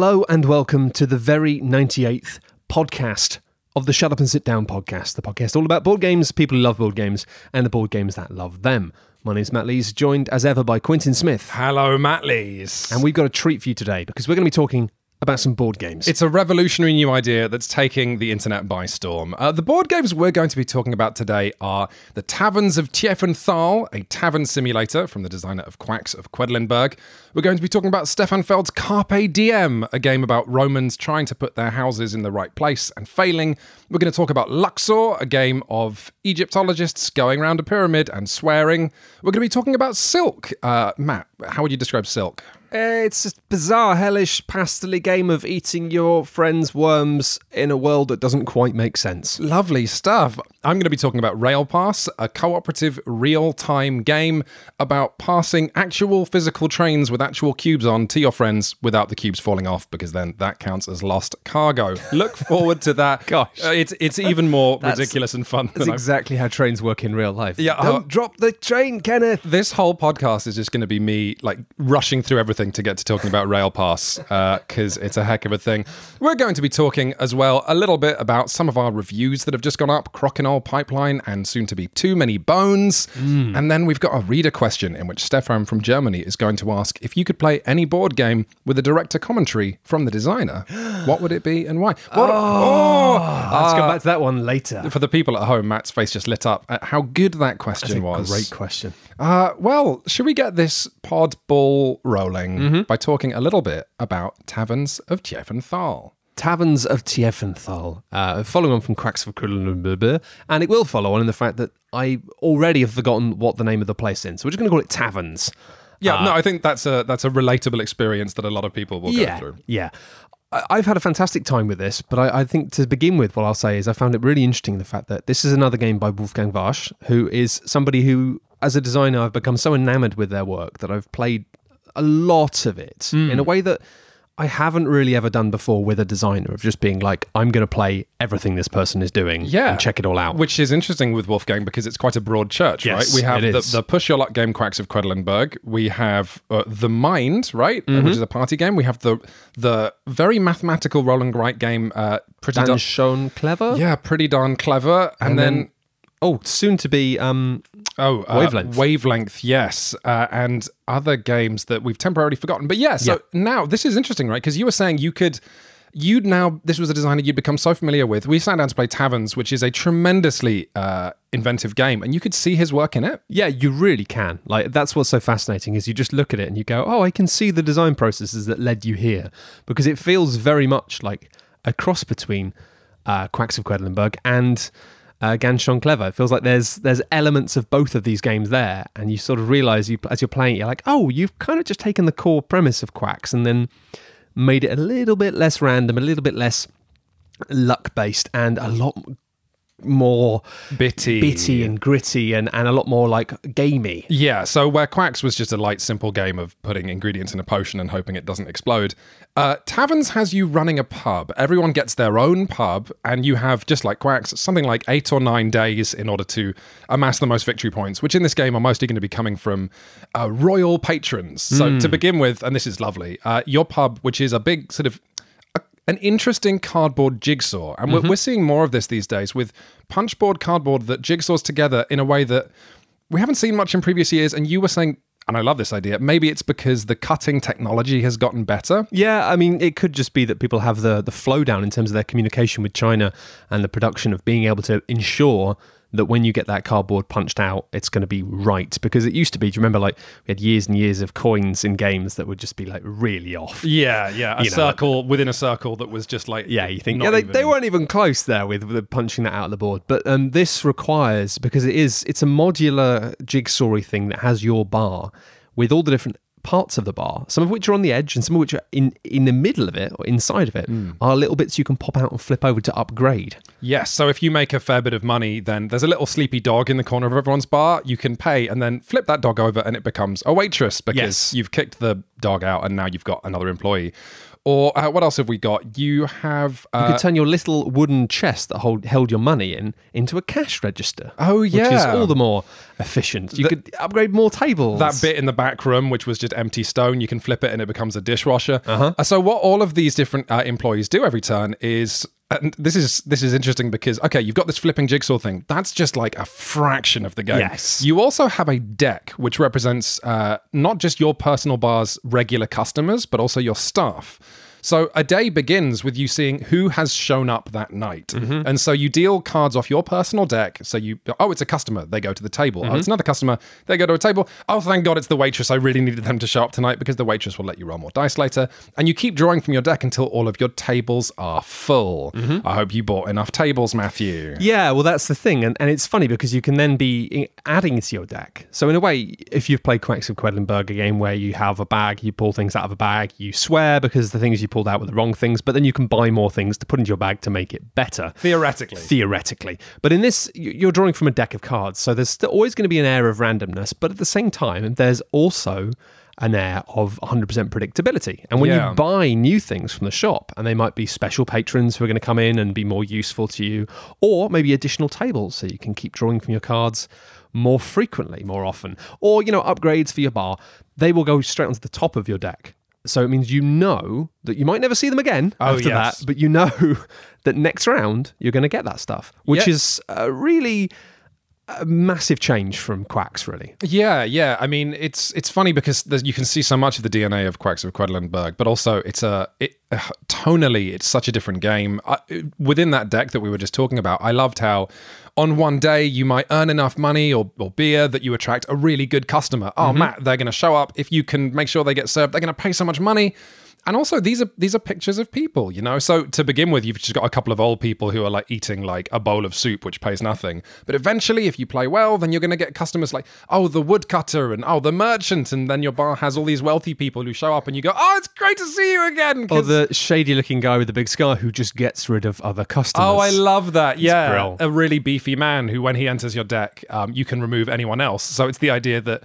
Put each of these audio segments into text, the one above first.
Hello and welcome to the very 98th podcast of the Shut Up and Sit Down podcast, the podcast all about board games, people who love board games, and the board games that love them. My name's Matt Lees, joined as ever by Quintin Smith. Hello, Matt Lees. And we've got a treat for you today because we're going to be talking about some board games. It's a revolutionary new idea that's taking the internet by storm. Uh, the board games we're going to be talking about today are The Taverns of Tiefenthal, a tavern simulator from the designer of Quacks of Quedlinburg. We're going to be talking about Stefan Feld's Carpe Diem, a game about Romans trying to put their houses in the right place and failing. We're going to talk about Luxor, a game of Egyptologists going around a pyramid and swearing. We're going to be talking about Silk. Uh, Matt, how would you describe Silk? Uh, it's a bizarre, hellish, pastely game of eating your friends' worms in a world that doesn't quite make sense. Lovely stuff. I'm going to be talking about Rail Pass, a cooperative real time game about passing actual physical trains with actual cubes on to your friends without the cubes falling off, because then that counts as lost cargo. Look forward to that. Gosh. Uh, it's, it's even more ridiculous and fun than I exactly how trains work in real life. Yeah, Don't uh, drop the train, Kenneth. this whole podcast is just going to be me like rushing through everything to get to talking about Rail Pass uh, because it's a heck of a thing. We're going to be talking as well a little bit about some of our reviews that have just gone up Crokinole Pipeline and soon to be Too Many Bones. Mm. And then we've got a reader question in which Stefan from Germany is going to ask if you could play any board game with a director commentary from the designer, what would it be and why? What, oh, oh Let's come uh, back to that one later. for the people at home, Matt's just lit up at how good that question was. Great question. Uh, well, should we get this pod ball rolling Mm-hmm. by talking a little bit about Taverns of Tiefenthal? Taverns of Tiefenthal, uh, following on from Cracks of Krullenberg, and it will follow on in the fact that I already have forgotten what the name of the place is. So we're just going to call it Taverns. Yeah, no, I think that's a that's a relatable experience that a lot of people will yeah, go through. Yeah. I've had a fantastic time with this, but I, I think to begin with, what I'll say is I found it really interesting the fact that this is another game by Wolfgang Warsch, who is somebody who, as a designer, I've become so enamored with their work that I've played a lot of it hmm. in a way that I haven't really ever done before with a designer of just being like, I'm going to play everything this person is doing Yeah, and check it all out. Which is interesting with Wolfgang because it's quite a broad church, Yes, right? We have the, the Push Your Luck game, Quacks of Quedlinburg. We have uh, the Mind, right, Uh, Mm-hmm. which is a party game. We have the the very mathematical roll and write game, uh, pretty darn, shown clever. yeah, pretty darn clever. And, then, then- Oh, soon to be um, Oh, uh, Wavelength. Wavelength, yes. Uh, and other games that we've temporarily forgotten. But yeah, so now this is interesting, right? Because you were saying you could, you'd now, this was a designer you'd become so familiar with. We sat down to play Taverns, which is a tremendously uh, inventive game, and you could see his work in it. Yeah, you really can. Like that's what's so fascinating is you just look at it and you go, "Oh, I can see the design processes that led you here," because it feels very much like a cross between uh, Quacks of Quedlinburg and uh, Ganz Schön Clever. It feels like there's there's elements of both of these games there, and you sort of realize you as you're playing it, you're like, "Oh, you've kind of just taken the core premise of Quacks and then made it a little bit less random, a little bit less luck based, and a lot more Bitty. bitty and gritty and, and a lot more like gamey. Yeah, so where Quacks was just a light, simple game of putting ingredients in a potion and hoping it doesn't explode, uh, Taverns has you running a pub. Everyone gets their own pub, and you have, just like Quacks, something like eight or nine days in order to amass the most victory points, which in this game are mostly going to be coming from uh, royal patrons. So to begin with, and this is lovely, uh, your pub, which is a big sort of an interesting cardboard jigsaw. And we're, mm-hmm. we're seeing more of this these days with punchboard cardboard that jigsaws together in a way that we haven't seen much in previous years. And you were saying, and I love this idea, maybe it's because the cutting technology has gotten better. Yeah, I mean, it could just be that people have the the flow down in terms of their communication with China and the production of being able to ensure that when you get that cardboard punched out, it's going to be right. Because it used to be, do you remember, like we had years and years of coins in games that would just be like really off. Yeah, yeah. A You know, circle within a circle that was just like. Yeah, you think not yeah, they, even- they weren't even close there with, with punching that out of the board. But um, this requires because it is it's a modular jigsawy thing that has your bar with all the different parts of the bar, some of which are on the edge and some of which are in in the middle of it or inside of it, Hmm. are little bits you can pop out and flip over to upgrade. Yes, so if you make a fair bit of money, then there's a little sleepy dog in the corner of everyone's bar. You can pay and then flip that dog over, and it becomes a waitress because Yes. you've kicked the dog out and now you've got another employee. Or uh, what else have we got? You have. Uh, You could turn your little wooden chest that hold, held your money in into a cash register. Oh, yeah. Which is all the more efficient. You could upgrade more tables. that bit in the back room, which was just empty stone, you can flip it and it becomes a dishwasher. Uh-huh. So what all of these different uh, employees do every turn is. And this is this is interesting because okay, you've got this flipping jigsaw thing. That's just like a fraction of the game. Yes. You also have a deck which represents uh, not just your personal bar's regular customers, but also your staff. So a day begins with you seeing who has shown up that night. Mm-hmm. And so you deal cards off your personal deck. So you, oh, it's a customer. They go to the table. Mm-hmm. Oh, it's another customer. They go to a table. Oh, thank God it's the waitress. I really needed them to show up tonight because the waitress will let you roll more dice later. And you keep drawing from your deck until all of your tables are full. Mm-hmm. I hope you bought enough tables, Matthew. Yeah, well, that's the thing, and, and it's funny because you can then be adding to your deck. So in a way, if you've played Quacks of Quedlinburg, a game where you have a bag, you pull things out of a bag, you swear because the things you pulled out were the wrong things, but then you can buy more things to put into your bag to make it better. Theoretically. Theoretically, but in this, you're drawing from a deck of cards, so there's still always going to be an air of randomness, but at the same time, there's also an air of 100% predictability. And when Yeah. you buy new things from the shop, and they might be special patrons who are going to come in and be more useful to you, or maybe additional tables so you can keep drawing from your cards more frequently, more often, or you know, upgrades for your bar, they will go straight onto the top of your deck. So it means you know that you might never see them again Oh, after yes. that, but you know that next round you're going to get that stuff, which Yeah. is uh, really a massive change from Quacks, really. Yeah, yeah. I mean, it's it's funny because you can see so much of the DNA of Quacks of Quedlinburg, but also it's a it, uh, tonally it's such a different game. I, within that deck that we were just talking about, I loved how on one day you might earn enough money or, or beer that you attract a really good customer. Oh, mm-hmm. Matt, they're going to show up if you can make sure they get served. They're going to pay so much money. And also, these are these are pictures of people, you know. So to begin with, you've just got a couple of old people who are like eating like a bowl of soup, which pays nothing. But eventually, if you play well, then you're going to get customers like oh the woodcutter and oh the merchant, and then your bar has all these wealthy people who show up, and you go oh it's great to see you again. Or the shady looking guy with the big scar who just gets rid of other customers. Oh, I love that. Yeah. brill. A really beefy man who, when he enters your deck, um, you can remove anyone else. So it's the idea that,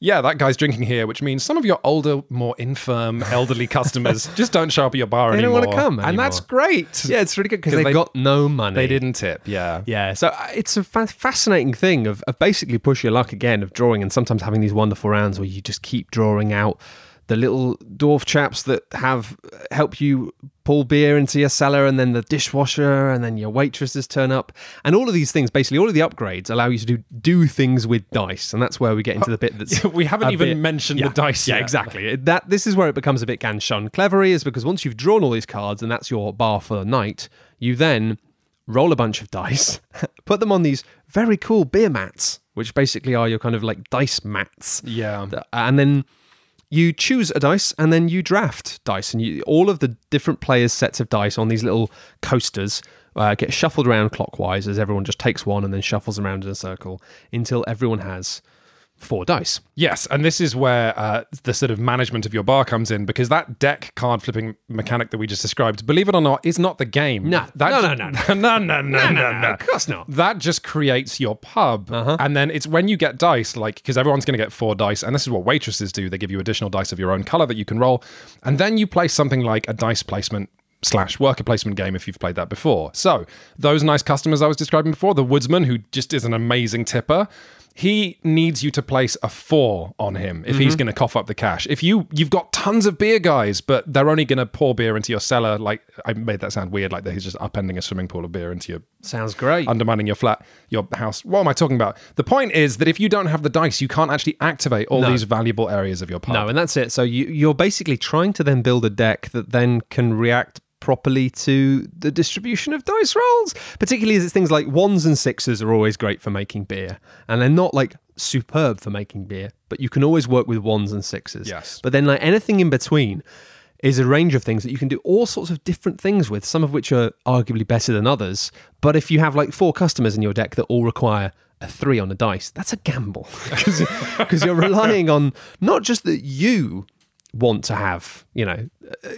yeah, that guy's drinking here, which means some of your older, more infirm, elderly customers just don't show up at your bar They don't wanna come And that's great. Yeah, it's really good because they've they- got no money. They didn't tip. Yeah. Yeah, so uh, it's a fa- fascinating thing of, of basically push your luck again of drawing and sometimes having these wonderful rounds where you just keep drawing out the little dwarf chaps that have help you pull beer into your cellar and then the dishwasher and then your waitresses turn up and all of these things basically all of the upgrades allow you to do do things with dice and that's where we get into the bit uh, that's We haven't even bit- mentioned yeah, the dice yet. yeah yet. exactly that this is where it becomes a bit Ganz Schön clevery is because once you've drawn all these cards and that's your bar for the night you then roll a bunch of dice, put them on these very cool beer mats, which basically are your kind of like dice mats. Yeah. And then you choose a dice and then you draft dice. And you, all of the different players' sets of dice on these little coasters uh, get shuffled around clockwise as everyone just takes one and then shuffles around in a circle until everyone has four dice. Yes, and this is where uh, the sort of management of your bar comes in because that deck card flipping mechanic that we just described, believe it or not, is not the game. No. that No, ju- no, no, no, no, no, no, Of course not. That just creates your pub, and then it's when you get dice, like because everyone's going to get four dice, and this is what waitresses do. They give you additional dice of your own color that you can roll, and then you play something like a dice placement slash worker placement game if you've played that before. So those nice customers I was describing before, the woodsman who just is an amazing tipper. He needs you to place a four on him if he's mm-hmm. going to cough up the cash. If you you've got tons of beer guys, but they're only going to pour beer into your cellar, like I made that sound weird, like that he's just upending a swimming pool of beer into your Sounds great. undermining your flat, your house. What am I talking about? The point is that if you don't have the dice, you can't actually activate all No. these valuable areas of your pub. No, and that's it. So you, you're basically trying to then build a deck that then can react properly to the distribution of dice rolls. Particularly as it's things like ones and sixes are always great for making beer, and they're not like superb for making beer, but you can always work with ones and sixes. Yes. But then like anything in between is a range of things that you can do all sorts of different things with, some of which are arguably better than others. But if you have like four customers in your deck that all require a three on a dice, that's a gamble because you're relying on not just that you want to have, you know,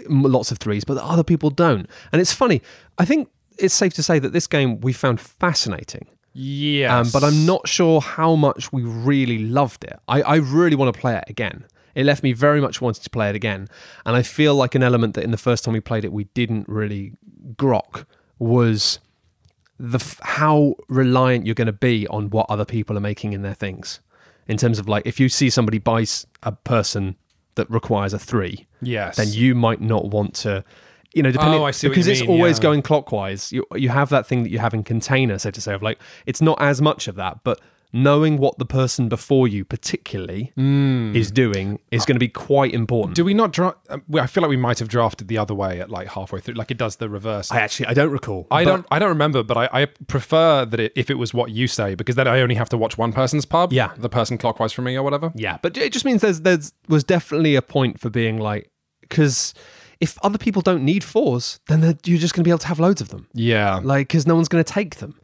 lots of threes, but other people don't. And it's funny. I think it's safe to say that this game we found fascinating. Yeah. Um, but I'm not sure how much we really loved it. I, I really want to play it again. it left me very much wanting to play it again. And I feel like an element that in the first time we played it, we didn't really grok was the f- how reliant you're going to be on what other people are making in their things. In terms of like, if you see somebody buys a person that requires a three, Yes. then you might not want to you know depending Oh, I see what because it's mean, always yeah. going clockwise you you have that thing that you have in container so to say of like it's not as much of that but knowing what the person before you particularly is doing is going to be quite important Do we not draw? Uh, I feel like we might have drafted the other way at like halfway through, like it does the reverse. i actually i don't recall I don't. I don't remember, but I, I prefer that it, if it was what you say, because then I only have to watch one person's pub. Yeah. the person clockwise from me or whatever. yeah but it just means there's there's was definitely a point for being like because if other people don't need fours then you're just going to be able to have loads of them Yeah, like because no one's going to take them.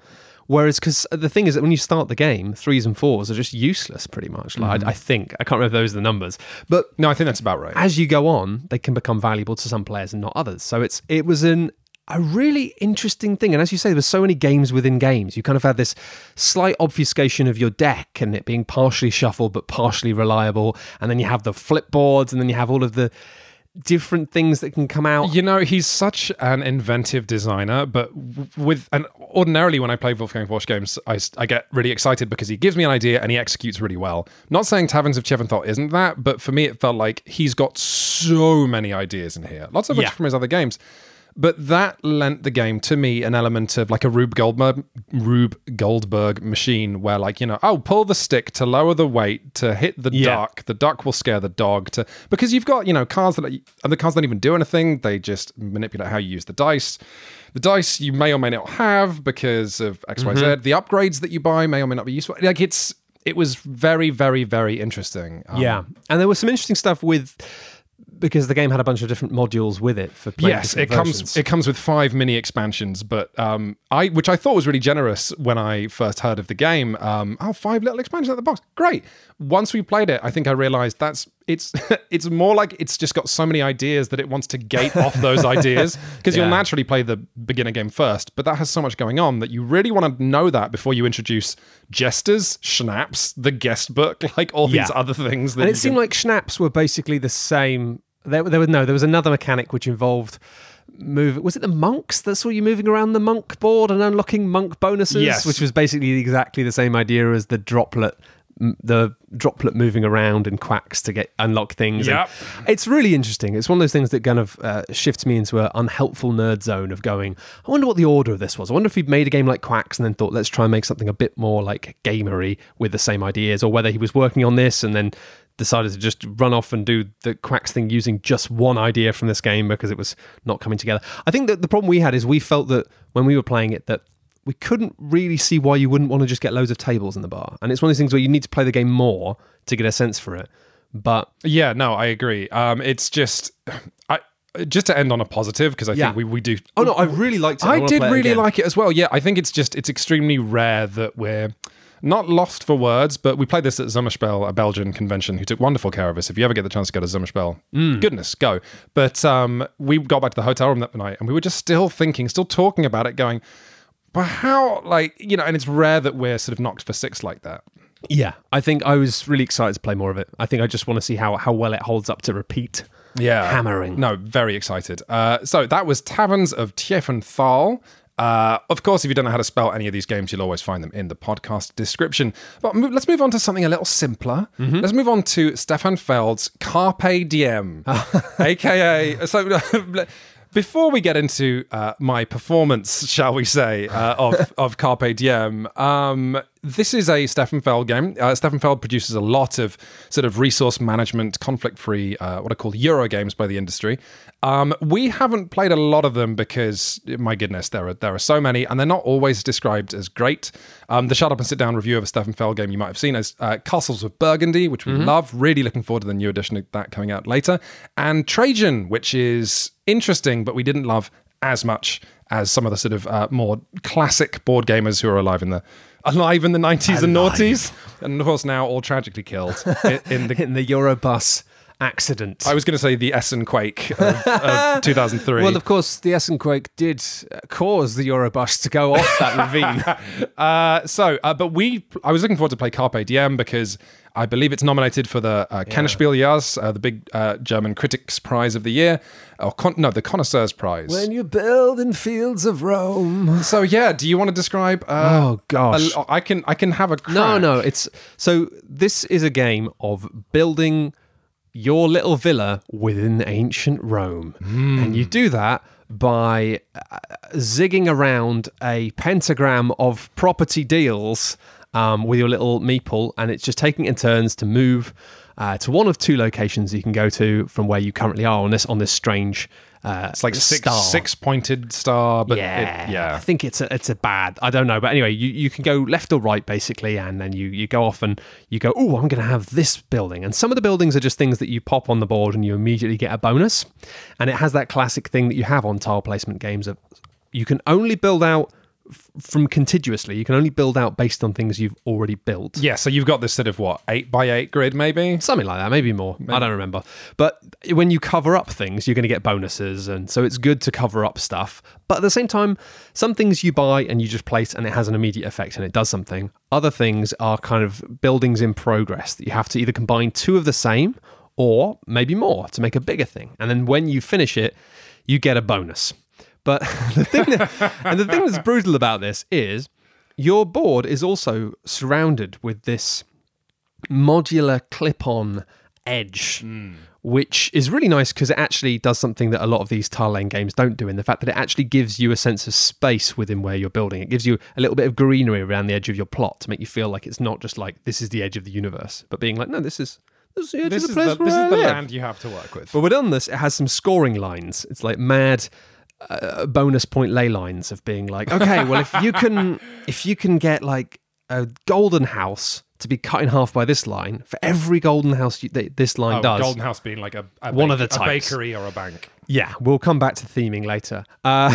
Whereas, because the thing is that when you start the game, threes and fours are just useless, pretty much. Like I, mm-hmm. I think I can't remember those are the numbers, but no, I think that's about right. as you go on, they can become valuable to some players and not others. So it's it was an a really interesting thing. And as you say, there were so many games within games. You kind of had this slight obfuscation of your deck and it being partially shuffled but partially reliable. And then you have the flip boards, and then you have all of the different things that can come out. You know, he's such an inventive designer, but with and ordinarily when I play Wolfgang Warsch games, I get really excited because he gives me an idea and he executes really well. Not saying Taverns of Tiefenthal isn't that, but for me it felt like he's got so many ideas in here, lots of which Yeah. from his other games. But that lent the game to me an element of like a Rube Goldberg, Rube Goldberg machine, where like you know, oh, pull the stick to lower the weight to hit the Yeah. duck. The duck will scare the dog. To because you've got you know cars that are, and the cars don't even do anything. They just manipulate how you use the dice. The dice you may or may not have because of X, Y, Z. Mm-hmm. The upgrades that you buy may or may not be useful. Like it's it was very, very, very interesting. Um, Yeah, and there was some interesting stuff with because the game had a bunch of different modules with it for Yes, it comes it comes with five mini expansions, but um, I which I thought was really generous when I first heard of the game. Um, oh, five little expansions at the box, great. Once we played it, I think I realized that's it's it's more like it's just got so many ideas that it wants to gate off those ideas because you'll naturally play the beginner game first, but that has so much going on that you really want to know that before you introduce jesters, schnapps, the guest book, like all Yeah. these other things. That and it seemed can- like schnapps were basically the same. There, there was no, there was another mechanic which involved move. Was it the monks that saw you moving around the monk board and unlocking monk bonuses? Yes. which was basically exactly the same idea as the droplet. The droplet moving around in quacks to get unlock things. And it's really interesting. It's one of those things that kind of uh, shifts me into an unhelpful nerd zone of going. I wonder what the order of this was. I wonder if he'd made a game like Quacks and then thought, let's try and make something a bit more like gamery with the same ideas, or whether he was working on this and then decided to just run off and do the Quacks thing using just one idea from this game because it was not coming together. I think that the problem we had is we felt that when we were playing it that we couldn't really see why you wouldn't want to just get loads of tables in the bar. And it's one of those things where you need to play the game more to get a sense for it. But Yeah, no, I agree. Um, it's just, I just to end on a positive because I Yeah. think we, we do. oh no, I really liked it. I wanna did play it really like it as well. Yeah, I think it's just it's extremely rare that we're not lost for words, but we played this at Zummerspel, a Belgian convention, who took wonderful care of us. If you ever get the chance to go to Zummerspel, Mm. goodness, go. But um, we got back to the hotel room that night, and we were just still thinking, still talking about it, going, "But how?" Like you know, and it's rare that we're sort of knocked for six like that. Yeah, I think I was really excited to play more of it. I think I just want to see how how well it holds up to repeat. Yeah. Hammering. No, very excited. Uh, so that was Taverns of Tiefenthal. Uh, of course, if you don't know how to spell any of these games, you'll always find them in the podcast description. But mo- let's move on to something a little simpler. Let's move on to Stefan Feld's Carpe Diem, aka. So, before we get into uh, my performance, shall we say, uh, of of Carpe Diem, um, this is a Stefan Feld game. Uh, Stefan Feld produces a lot of sort of resource management, conflict free, uh, what are called Euro games by the industry. Um, we haven't played a lot of them because, my goodness, there are there are so many, and they're not always described as great. Um, the Shut Up and Sit Down review of a Stefan Feld game you might have seen is uh, Castles of Burgundy, which we love. Really looking forward to the new edition of that coming out later, and Trajan, which is interesting, but we didn't love as much as some of the sort of uh, more classic board gamers who are alive in the alive in the 90s and Alive. noughties and of course now all tragically killed i- in the in the Eurobus accident. I was going to say the Essen quake of, of 2003. well, of course, the Essen quake did uh, cause the Eurobus to go off that ravine. Uh, so, uh, but we, I was looking forward to play Carpe Diem because I believe it's nominated for the uh, Kennerspieljahr, uh, the big uh, German critics prize of the year, or con- no, the connoisseurs prize. When you build in fields of Rome. so yeah, do you want to describe? Uh, Oh, gosh. a- I can, I can have a crack. No, no, it's so this is a game of building your little villa within ancient Rome. And you do that by uh, zigging around a pentagram of property deals um, with your little meeple, and it's just taking it in turns to move uh, to one of two locations you can go to from where you currently are on this on this strange. Uh, It's like six, star. six pointed star, but yeah, it, yeah. I think it's a it's a bad. I don't know, but anyway, you, you can go left or right basically, and then you you go off and you go. Oh, I'm going to have this building, and some of the buildings are just things that you pop on the board and you immediately get a bonus, and it has that classic thing that you have on tile placement games of you can only build out f- from contiguously. You can only build out based on things you've already built. Yeah, so you've got this sort of what eight by eight grid, maybe. Something like that, maybe more. I don't remember. But when you cover up things, you're going to get bonuses. And so it's good to cover up stuff. But at the same time, some things you buy and you just place and it has an immediate effect and it does something. Other things are kind of buildings in progress that you have to either combine two of the same or maybe more to make a bigger thing. And then when you finish it, you get a bonus. But the thing that, and the thing that's brutal about this is your board is also surrounded with this modular clip-on edge, which is really nice because it actually does something that a lot of these tile lane games don't do. In the fact that it actually gives you a sense of space within where you're building. It gives you a little bit of greenery around the edge of your plot to make you feel like it's not just like this is the edge of the universe, but being like, no, this is this is the edge This of is the place the, where this is the land you have to work with. But within this, it has some scoring lines. It's like mad uh, bonus point ley lines of being like, okay, well, if you can, if you can get like a golden house to be cut in half by this line, for every golden house you, that this line Oh, does, Golden House being like a, a One bake- of the types. a bakery or a bank. yeah, we'll come back to theming later. Uh,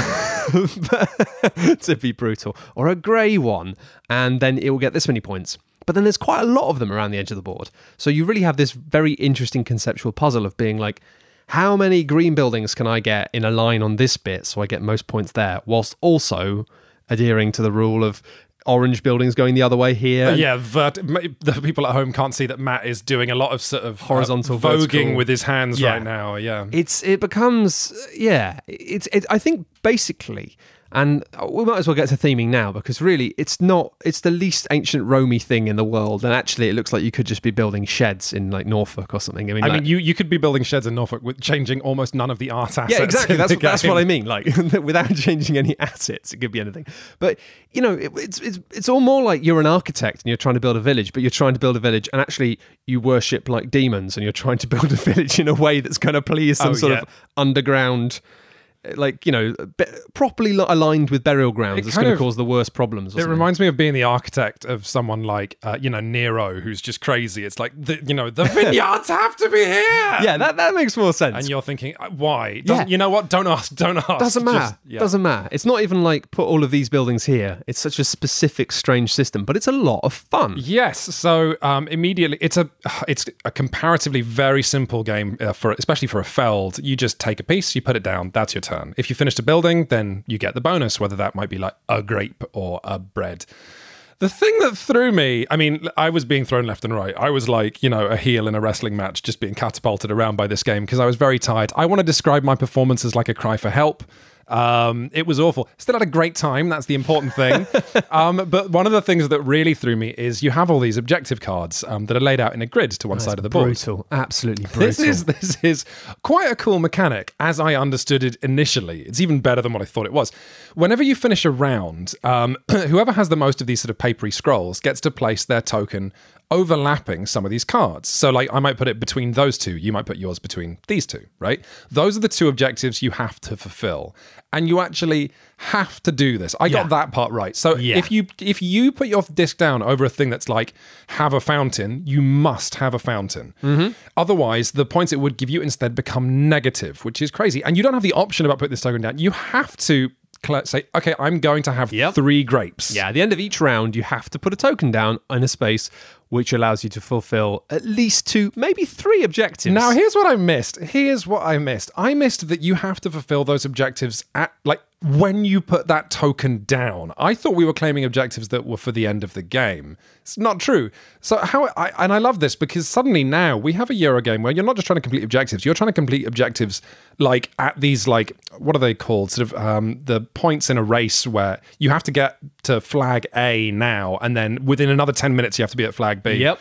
to be brutal, or a grey one, and then it will get this many points. But then there's quite a lot of them around the edge of the board, so you really have this very interesting conceptual puzzle of being like, how many green buildings can I get in a line on this bit so I get most points there, whilst also adhering to the rule of orange buildings going the other way here. Yeah, vert- the people at home can't see that Matt is doing a lot of sort of uh, Horizontal, voguing vertical. with his hands Yeah. right now. Yeah, it's it becomes yeah it's it, i think basically and we might as well get to theming now because really it's not it's the least ancient romy thing in the world and actually it looks like you could just be building sheds in like norfolk or something i mean I like- mean, you, you could be building sheds in Norfolk with changing almost none of the art assets. yeah, exactly. That's that's what I mean. Like without changing any assets, it could be anything. But you know, it, it's it's it's all more like you're an architect and you're trying to build a village, but you're trying to build a village and actually you worship like demons and you're trying to build a village in a way that's going to please some Oh, sort yeah. of underground. Like you know, be, properly li- aligned with burial grounds, it's going to cause the worst problems. It something. reminds me of being the architect of someone like, uh, you know, Nero, who's just crazy. It's like, the, you know, the vineyards have to be here. yeah, that, that makes more sense. And you're thinking, uh, why? Doesn't, Yeah. You know what? Don't ask. Don't ask. doesn't matter. Just- yeah. Doesn't matter. It's not even like put all of these buildings here. It's such a specific, strange system, but it's a lot of fun. Yes. So um, immediately, it's a it's a comparatively very simple game uh, for especially for a feld. You just take a piece, you put it down. That's your turn. If you finished a building, then you get the bonus, whether that might be like a grape or a bread. The thing that threw me, I mean, I was being thrown left and right. I was like, you know, a heel in a wrestling match, just being catapulted around by this game because I was very tired. I want to describe my performance as like a cry for help. Um, it was awful. Still had a great time. That's the important thing. um, but one of the things that really threw me is you have all these objective cards um, that are laid out in a grid to one side of the board. Brutal. Absolutely brutal. This is this is quite a cool mechanic, as I understood it initially. It's even better than what I thought it was. Whenever you finish a round, um, whoever has the most of these sort of papery scrolls gets to place their token overlapping some of these cards. So, like, I might put it between those two. You might put yours between these two, right? Those are the two objectives you have to fulfill, and you actually have to do this. I got that part right. So, Yeah. if you if you put your disc down over a thing that's like have a fountain, you must have a fountain. Mm-hmm. Otherwise, the points it would give you instead become negative, which is crazy. And you don't have the option about putting this token down. You have to say, okay, I'm going to have Yep. three grapes. Yeah, at the end of each round, you have to put a token down in a space which allows you to fulfill at least two, maybe three objectives. Now, here's what I missed. Here's what I missed. I missed that you have to fulfill those objectives at like when you put that token down. I thought we were claiming objectives that were for the end of the game. It's not true. So how I and I love this because suddenly now we have a Euro game where you're not just trying to complete objectives, you're trying to complete objectives like at these like what are they called? Sort of um, the points in a race where you have to get to flag A now, and then within another ten minutes you have to be at flag B Yep.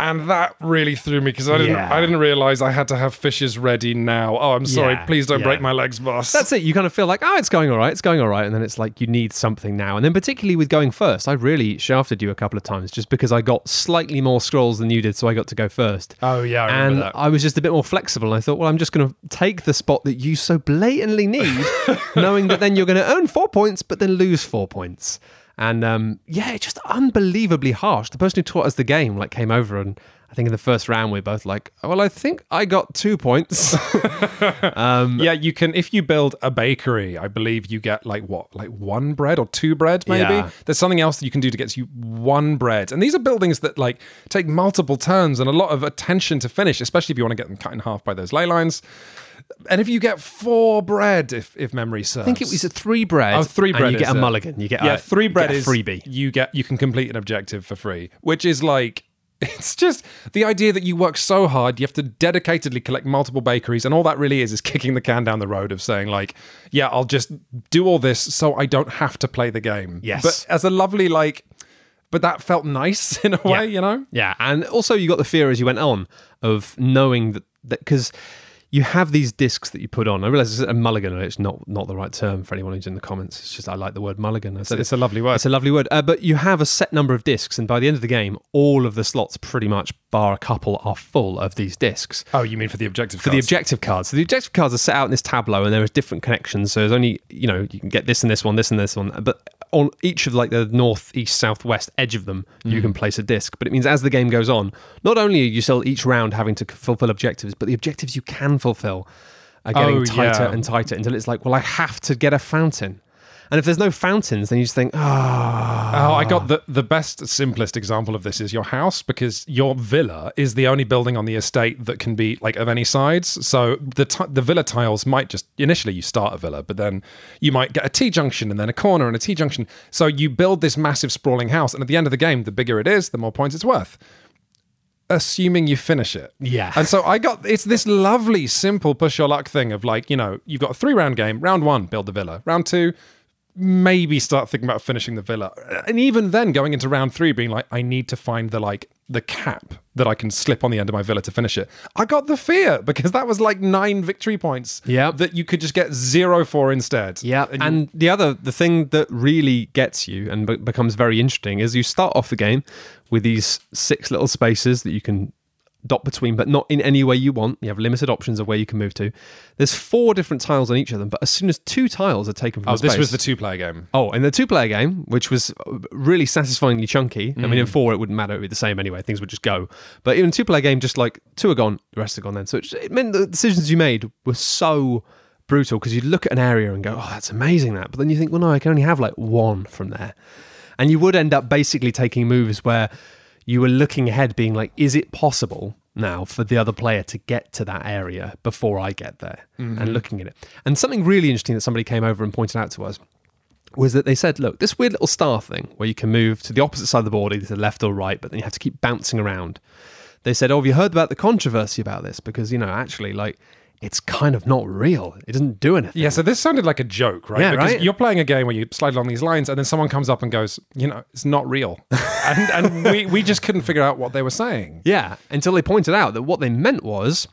And that really threw me because I didn't Yeah. I didn't realize I had to have fishes ready now. Oh, I'm sorry. Yeah, Please don't yeah. break my legs, boss. That's it. You kind of feel like, oh, it's going all right, it's going all right. And then it's like, you need something now. And then, particularly with going first, I really shafted you a couple of times just because I got slightly more scrolls than you did. So I got to go first. Oh, yeah, I and that. I was just a bit more flexible. And I thought, well, I'm just going to take the spot that you so blatantly need, knowing that then you're going to earn four points, but then lose four points. And um, yeah, it's just unbelievably harsh. The person who taught us the game like came over and I think in the first round we are both like, oh, well, I think I got two points. yeah, you can if you build a bakery, I believe you get like what, like one bread or two bread, maybe. Yeah. There's something else that you can do to get you one bread. And these are buildings that like take multiple turns and a lot of attention to finish, especially if you want to get them cut in half by those ley lines. And if you get four bread, if if memory serves, I think it was a three bread. Oh, three bread. And you get a it? mulligan. You get yeah, a, three bread is freebie. You get you can complete an objective for free, which is like it's just the idea that you work so hard, you have to dedicatedly collect multiple bakeries, and all that really is is kicking the can down the road of saying like, yeah, I'll just do all this so I don't have to play the game. Yes. but as a lovely like, but that felt nice in a way, you know. Yeah, and also you got the fear as you went on of knowing that because you have these discs that you put on. I realize it's a mulligan, and it's not not the right term for anyone who's in the comments. It's just I like the word mulligan. I said It's a lovely word. It's a lovely word. Uh, but you have a set number of discs, and by the end of the game, all of the slots, pretty much bar a couple, are full of these discs. Oh, you mean for the objective? For the objective cards. So the objective cards are set out in this tableau and there are different connections. So there's only, you know, you can get this and this one, this and this one. But on each of like the north, east, south, west edge of them, you mm. can place a disc. But it means as the game goes on, not only are you still each round having to fulfill objectives, but the objectives you can fulfill are getting Oh, tighter yeah. and tighter until it's like, well, I have to get a fountain. And if there's no fountains, then you just think, ah, Oh, I got the the best, simplest example of this is your house because your villa is the only building on the estate that can be like of any sides. So the ti the villa tiles might just initially you start a villa, but then you might get a T junction and then a corner and a T junction. So you build this massive sprawling house, and at the end of the game, the bigger it is, the more points it's worth. Assuming you finish it. Yeah. And so I got it's this lovely, simple push your luck thing of like, you know, you've got a three round game. Round one, build the villa. Round two, maybe start thinking about finishing the villa. And even then going into round three, being like, I need to find the like the cap that I can slip on the end of my villa to finish it. I got the fear because that was like nine victory points. Yep. That you could just get zero for instead. Yeah, And and, the other, the thing that really gets you and be- becomes very interesting is you start off the game with these six little spaces that you can dot between, but not in any way you want. You have limited options of where you can move to. There's four different tiles on each of them, but as soon as two tiles are taken from Oh, this space, was the two player game. Oh, in the two player game, which was really satisfyingly chunky. I mean, Mm. in four, it wouldn't matter. It would be the same anyway. Things would just go. But in a two player game, just like two are gone, the rest are gone then. So it, just- it meant the decisions you made were so brutal because you'd look at an area and go, oh, that's amazing that. But then you think, well, no, I can only have like one from there. And you would end up basically taking moves where you were looking ahead, being like, is it possible now for the other player to get to that area before I get there? And mm-hmm. looking at it. And something really interesting that somebody came over and pointed out to us was that they said, look, this weird little star thing where you can move to the opposite side of the board, either to the left or right, but then you have to keep bouncing around. They said, oh, have you heard about the controversy about this? Because, you know, actually, like, it's kind of not real. It doesn't do anything. Yeah, so this sounded like a joke, right? Yeah, because right? you're playing a game where you slide along these lines and then someone comes up and goes, you know, it's not real. and and we, we just couldn't figure out what they were saying. Yeah, until they pointed out that what they meant was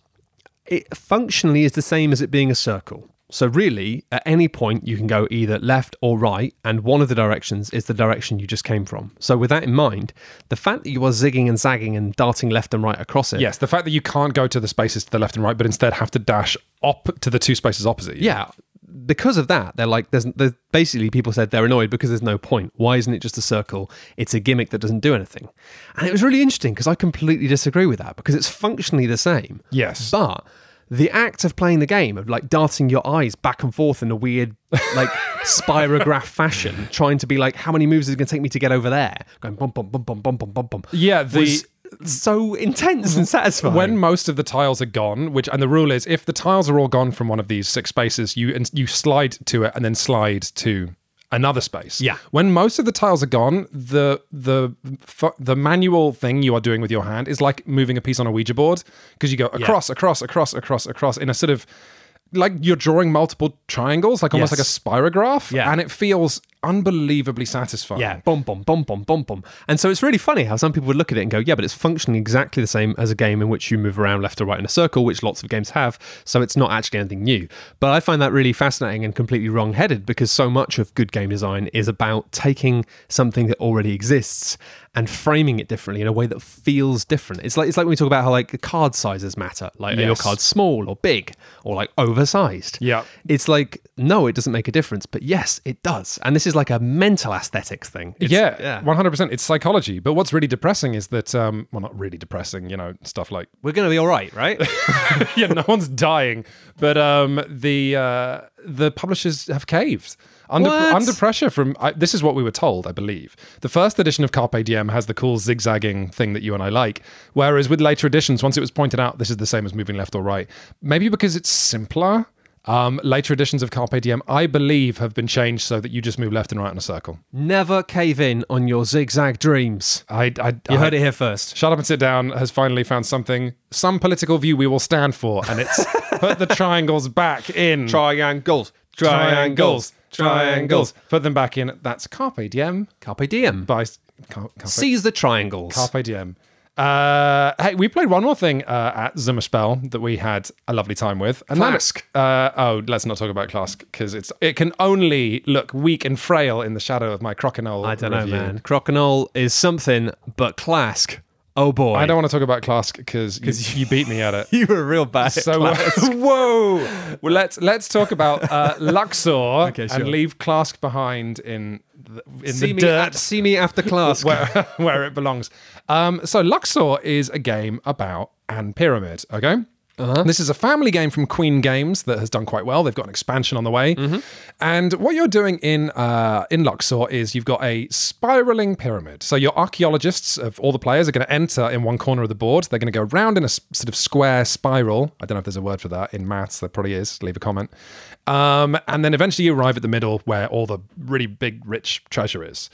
it functionally is the same as it being a circle. So really, at any point you can go either left or right, and one of the directions is the direction you just came from. So with that in mind, the fact that you are zigging and zagging and darting left and right across it, Yes, the fact that you can't go to the spaces to the left and right, but instead have to dash up to the two spaces opposite you. yeah, because of that, they're like, there's, there's basically people said they're annoyed because there's no point. Why isn't it just a circle? It's a gimmick that doesn't do anything. And it was really interesting because I completely disagree with that because it's functionally the same. Yes. But the act of playing the game of like darting your eyes back and forth in a weird like spirograph fashion, trying to be like, how many moves is it going to take me to get over there? Going bum bum bum bum bum bum bum bum. Yeah, the was so intense and satisfying. when most of the tiles are gone, which and the rule is if the tiles are all gone from one of these six spaces, you and you slide to it and then slide to another space. Yeah. When most of the tiles are gone, the the the manual thing you are doing with your hand is like moving a piece on a Ouija board because you go across, across, across, across, across in a sort of like you're drawing multiple triangles, like almost Yes. like a spirograph. Yeah. And it feels unbelievably satisfying. Yeah, bum bum bum bum bum bum. And so it's really funny how some people would look at it and go, "Yeah, but it's functioning exactly the same as a game in which you move around left or right in a circle, which lots of games have. So it's not actually anything new." But I find that really fascinating and completely wrong-headed because so much of good game design is about taking something that already exists and framing it differently in a way that feels different. It's like it's like when we talk about how like card sizes matter, like are your cards small or big or like oversized. Yeah. It's like no, it doesn't make a difference, but yes, it does. And this is like a mental aesthetics thing. It's- yeah, yeah. one hundred percent. It's psychology. But what's really depressing is that, um, well, not really depressing. You know, stuff like We're gonna be all right, right? yeah, no one's dying, but um, the uh, the publishers have caved under What? under pressure from. I, this is what we were told, I believe. The first edition of Carpe Diem has the cool zigzagging thing that you and I like, whereas with later editions, once it was pointed out, this is the same as moving left or right. Maybe because it's simpler. Um, later editions of Carpe Diem, I believe, have been changed so that you just move left and right in a circle. Never cave in on your zigzag dreams. I, I, You I heard it here first. Shut Up and Sit Down has finally found something, some political view we will stand for, and it's put the triangles back in. Triangles, triangles, triangles. Put them back in. That's Carpe Diem Carpe diem. by Car- Carpe, Seize the triangles. Carpe Diem. Uh, hey, we played one more thing uh, at Zimmerspell that we had a lovely time with. And Klask. uh, oh, let's not talk about Klask because it's it can only look weak and frail in the shadow of my Crokinole. I don't know, man. Crokinole is something, but Klask. Oh boy. I don't want to talk about Klask because you, you beat me at it. You were a real bad. So Klask. whoa, well let's let's talk about uh, Luxor Okay, sure. and leave Klask behind in in see the me, dirt see me after class, where where it belongs. Um, so Luxor is a game about an pyramid. Okay. Uh-huh. This is a family game from Queen Games that has done quite well. They've got an expansion on the way, Mm-hmm. and what you're doing in uh, in Luxor is you've got a spiraling pyramid. So your archaeologists of all the players are going to enter in one corner of the board. They're going to go round in a sort of square spiral. I don't know if there's a word for that in maths. There probably is. Leave a comment. Um, and then eventually you arrive at the middle where all the really big, rich treasure is.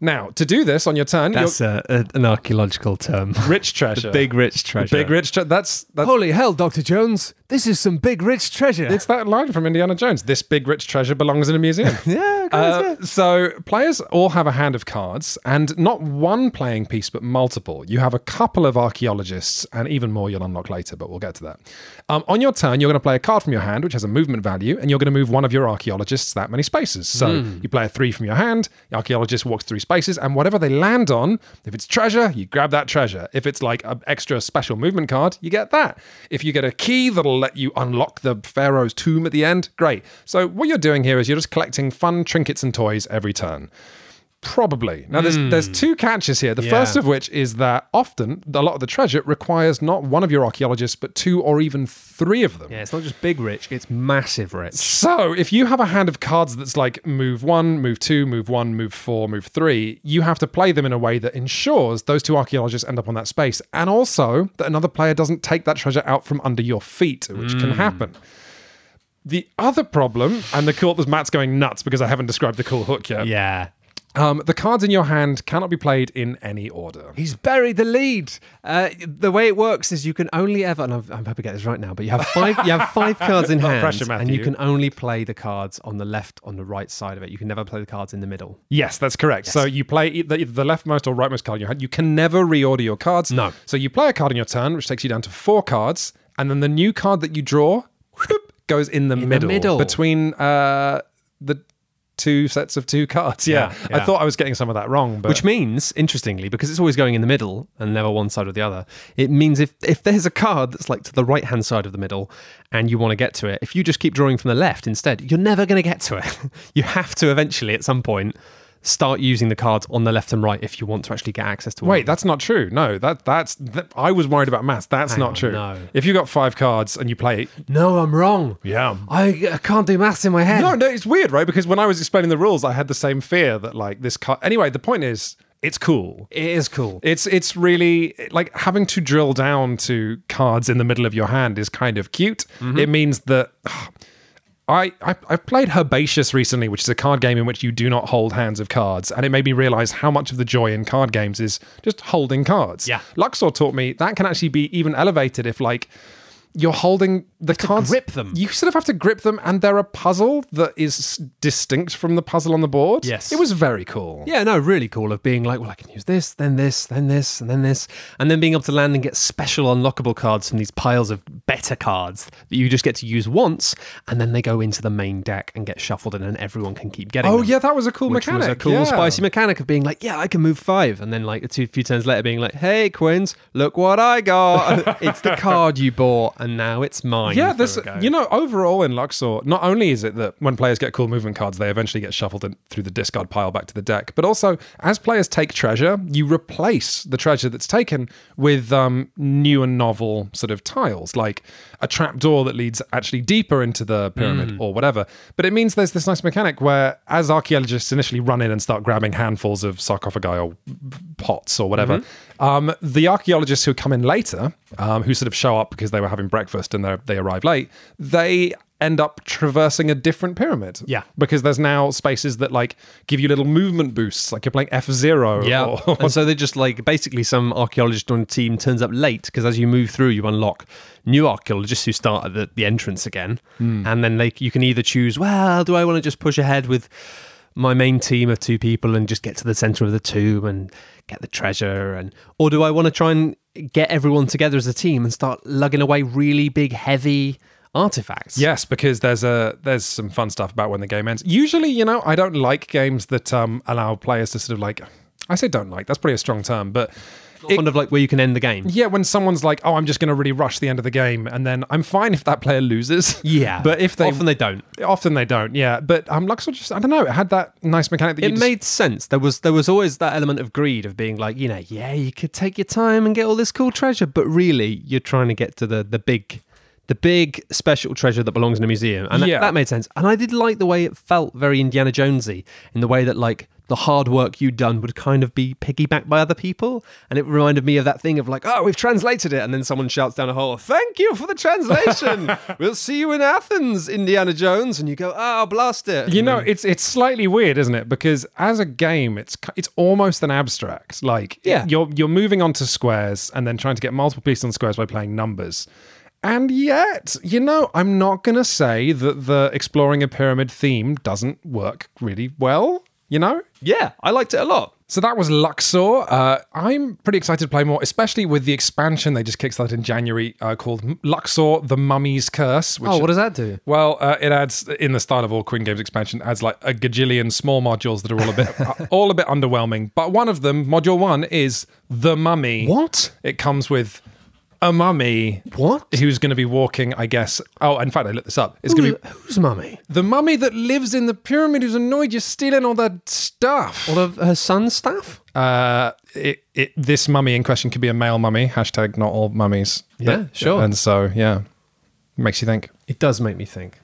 Now, to do this on your turn, That's you're a, a, an archaeological term. rich treasure. big rich treasure. big rich treasure. That's that's Holy hell, Dr. Jones. This is some big rich treasure. it's that line from Indiana Jones. This big rich treasure belongs in a museum. yeah, Uh, so players all have a hand of cards, and not one playing piece, but multiple. You have a couple of archaeologists, and even more you'll unlock later, but we'll get to that. Um, on your turn, you're going to play a card from your hand, which has a movement value, and you're going to move one of your archaeologists that many spaces. So you play a three from your hand. The archaeologist walks three spaces, and whatever they land on, if it's treasure, you grab that treasure. If it's like an extra special movement card, you get that. If you get a key that'll let you unlock the pharaoh's tomb at the end, great. So what you're doing here is you're just collecting fun trinkets and toys every turn. Probably. Now, there's there's hmm. two catches here. The Yeah. first of which is that often a lot of the treasure requires not one of your archaeologists, but two or even three of them. Yeah, it's not just big rich, it's massive rich. So, if you have a hand of cards that's like move one, move two, move one, move four, move three, you have to play them in a way that ensures those two archaeologists end up on that space. And also that another player doesn't take that treasure out from under your feet, which can hmm. happen. The other problem, and the cool, there's Matt's going nuts because I haven't described the cool hook yet. Yeah. Um, the cards in your hand cannot be played in any order. He's buried the lead. Uh, the way it works is you can only ever, and I'm, I'm happy to get this right now, but you have five. you have five cards in hand, pressure, and you can only play the cards on the left, on the right side of it. You can never play the cards in the middle. Yes, that's correct. So you play either either the leftmost or rightmost card in your hand. You can never reorder your cards. No. So you play a card in your turn, which takes you down to four cards, and then the new card that you draw whoop, goes in the, middle, middle. between uh, the two sets of two cards. Yeah. Yeah, I thought I was getting some of that wrong, but Which means, interestingly, because it's always going in the middle and never one side or the other, it means if, if there's a card that's like to the right hand side of the middle and you want to get to it, if you just keep drawing from the left instead, you're never going to get to it. you have to eventually, at some point, start using the cards on the left and right if you want to actually get access to. Wait, of that's not true. No, that that's that, I was worried about maths. That's Hang not on, true. no. If you got five cards and you play, no, I'm wrong. yeah. I, I can't do maths in my head. No, no, it's weird, right? Because when I was explaining the rules, I had the same fear that like this card. Anyway, the point is, it's cool. it is cool. It's it's really like having to drill down to cards in the middle of your hand is kind of cute. Mm-hmm. It means that I, I I've played Herbaceous recently, which is a card game in which you do not hold hands of cards, and it made me realize how much of the joy in card games is just holding cards. Yeah. Luxor taught me that can actually be even elevated if like you're holding the cards. grip them. You sort of have to grip them, and they're a puzzle that is distinct from the puzzle on the board. Yes. it was very cool. Yeah, no, really cool of being like, well, I can use this, then this, then this, and then this, and then being able to land and get special unlockable cards from these piles of better cards that you just get to use once, and then they go into the main deck and get shuffled, and then everyone can keep getting. Oh them. yeah, that was a cool Which mechanic. was a cool, yeah. spicy mechanic of being like, yeah, I can move five, and then like a two, few turns later, being like, hey, Quinns, look what I got! it's the card you bought, and now it's mine. Yeah, this you know overall in Luxor, not only is it that when players get cool movement cards, they eventually get shuffled in, through the discard pile back to the deck, but also as players take treasure, you replace the treasure that's taken with um, new and novel sort of tiles, like a trapdoor that leads actually deeper into the pyramid or whatever. But it means there's this nice mechanic where, as archaeologists initially run in and start grabbing handfuls of sarcophagi or pots or whatever, um, the archaeologists who come in later, um, who sort of show up because they were having breakfast and they arrive late, they end up traversing a different pyramid. Yeah. because there's now spaces that like give you little movement boosts, like you're playing F Zero. Yeah. and so they just like basically some archaeologist on a team turns up late because as you move through, you unlock new archaeologists who start at the, the entrance again. Hmm. And then they you can either choose, well, do I want to just push ahead with my main team of two people and just get to the center of the tomb and get the treasure and or do I want to try and get everyone together as a team and start lugging away really big heavy artifacts? Yes, because there's a there's some fun stuff about when the game ends. Usually, you know, I don't like games that um, allow players to sort of like. I say don't like. That's probably a strong term, but it- Kind of like where you can end the game. yeah, when someone's like, "Oh, I'm just going to really rush the end of the game," and then I'm fine if that player loses. Yeah. but if they often they don't. often they don't. Yeah, but um, Luxor just I don't know. It had that nice mechanic that you it just- made sense. There was there was always that element of greed of being like, you know, yeah, you could take your time and get all this cool treasure, but really you're trying to get to the the big the big special treasure that belongs in a museum. And that- Yeah. that, made sense. And I did like the way it felt very Indiana Jonesy in the way that like the hard work you'd done would kind of be piggybacked by other people. And it reminded me of that thing of like, oh, we've translated it. And then someone shouts down a hole, thank you for the translation. we'll see you in Athens, Indiana Jones. And you go, oh, blast it. You know, it's it's slightly weird, isn't it? Because as a game, it's it's almost an abstract. Like, Yeah. you're you're moving onto squares and then trying to get multiple pieces on squares by playing numbers. And yet, you know, I'm not going to say that the exploring a pyramid theme doesn't work really well. You know, yeah, I liked it a lot. so that was Luxor. Uh, I'm pretty excited to play more, especially with the expansion they just kickstarted in January uh, called Luxor: The Mummy's Curse. Which Oh, what does that do? well, uh, it adds, in the style of all Queen Games expansion, adds like a gajillion small modules that are all a bit, uh, all a bit underwhelming. But one of them, module one, is the mummy. What? It comes with a mummy. What? Who's going to be walking? I guess. Oh, in fact, I looked this up. It's going to be who's mummy? the mummy that lives in the pyramid who's annoyed you're stealing all that stuff. All of her son's stuff? Uh, it, it, this mummy in question could be a male mummy. Hashtag not all mummies. Yeah, That- sure. And so, yeah, makes you think. It does make me think.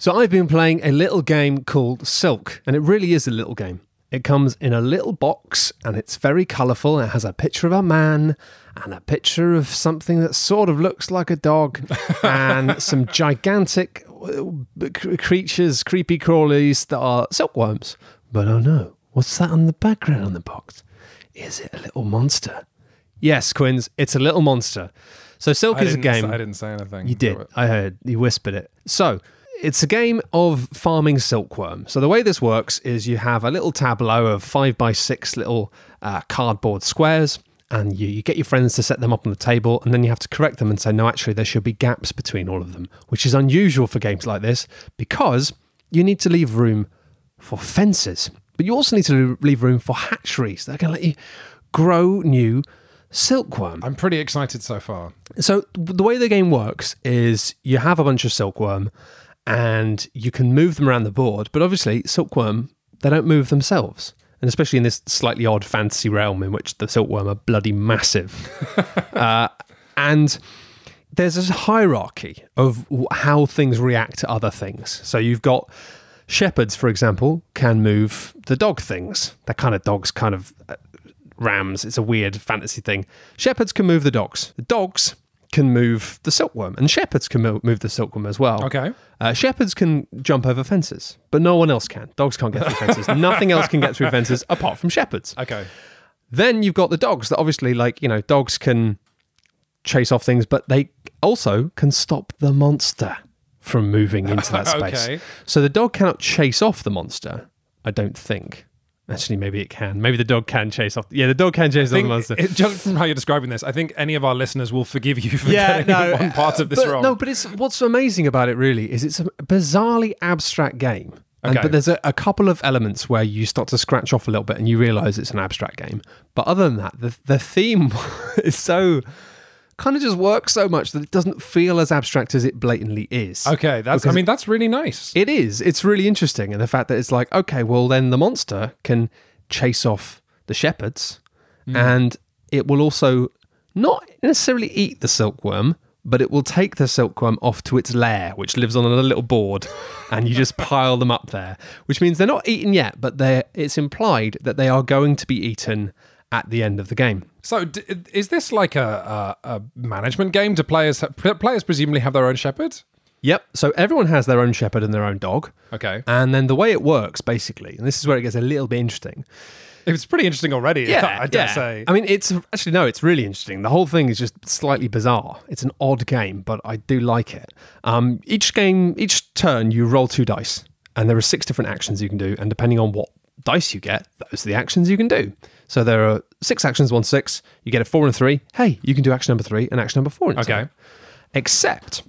So I've been playing a little game called Silk, and it really is a little game. It comes in a little box and it's very colourful. It has a picture of a man and a picture of something that sort of looks like a dog and some gigantic uh, creatures, creepy crawlies that are silkworms. But oh no, what's that on the background on the box? Is it a little monster? Yes, Quinns, it's a little monster. So Silk I is a game. I didn't say anything. You did. I heard. You whispered it. So it's a game of farming silkworm. So the way this works is you have a little tableau of five by six little uh, cardboard squares. And you, you get your friends to set them up on the table, and then you have to correct them and say, no, actually, there should be gaps between all of them, which is unusual for games like this because you need to leave room for fences, but you also need to leave room for hatcheries that are going to let you grow new silkworm. I'm pretty excited so far. So the way the game works is you have a bunch of silkworm and you can move them around the board. But obviously, silkworm they don't move themselves, and especially in this slightly odd fantasy realm in which the silkworm are bloody massive, uh, and there's a hierarchy of how things react to other things. So you've got shepherds, for example, can move the dog things. They're kind of dogs, kind of uh, rams. It's a weird fantasy thing. Shepherds can move the dogs. The dogs can move the silkworm, and shepherds can mo- move the silkworm as well. Okay. Uh, shepherds can jump over fences, but no one else can. Dogs can't get through fences. Nothing else can get through fences apart from shepherds. Okay. Then you've got the dogs that obviously, like, you know, dogs can chase off things, but they also can stop the monster from moving into that space. Okay. So the dog cannot chase off the monster, I don't think. Actually, maybe it can. Maybe the dog can chase off. Yeah, the dog can chase off the monster. it, just from how you're describing this, I think any of our listeners will forgive you for yeah, getting no, one part of this but, wrong. No, but it's what's amazing about it really is it's a bizarrely abstract game. And- Okay. but there's a, a couple of elements where you start to scratch off a little bit and you realize it's an abstract game. But other than that, the the theme is so kind of just works so much that it doesn't feel as abstract as it blatantly is. okay, that's. I mean, that's really nice. It is. It's really interesting. And the fact that it's like, okay, well, then the monster can chase off the shepherds hmm. and it will also not necessarily eat the silkworm, but it will take the silkworm off to its lair, which lives on a little board, and you just pile them up there, which means they're not eaten yet, but they're, it's implied that they are going to be eaten at the end of the game. So, d- is this like a, a, a management game? Do players players presumably have their own shepherd? Yep. So everyone has their own shepherd and their own dog. Okay, And then the way it works, basically, and this is where it gets a little bit interesting, it's pretty interesting already. Yeah, I dare yeah. say. I mean, it's actually no, it's really interesting. The whole thing is just slightly bizarre. It's an odd game, but I do like it. Um, each game, each turn, you roll two dice, and there are six different actions you can do, and depending on what dice you get, those are the actions you can do. So there are six actions, one six. You get a four and a three. Hey, you can do action number three and action number four. Okay. Except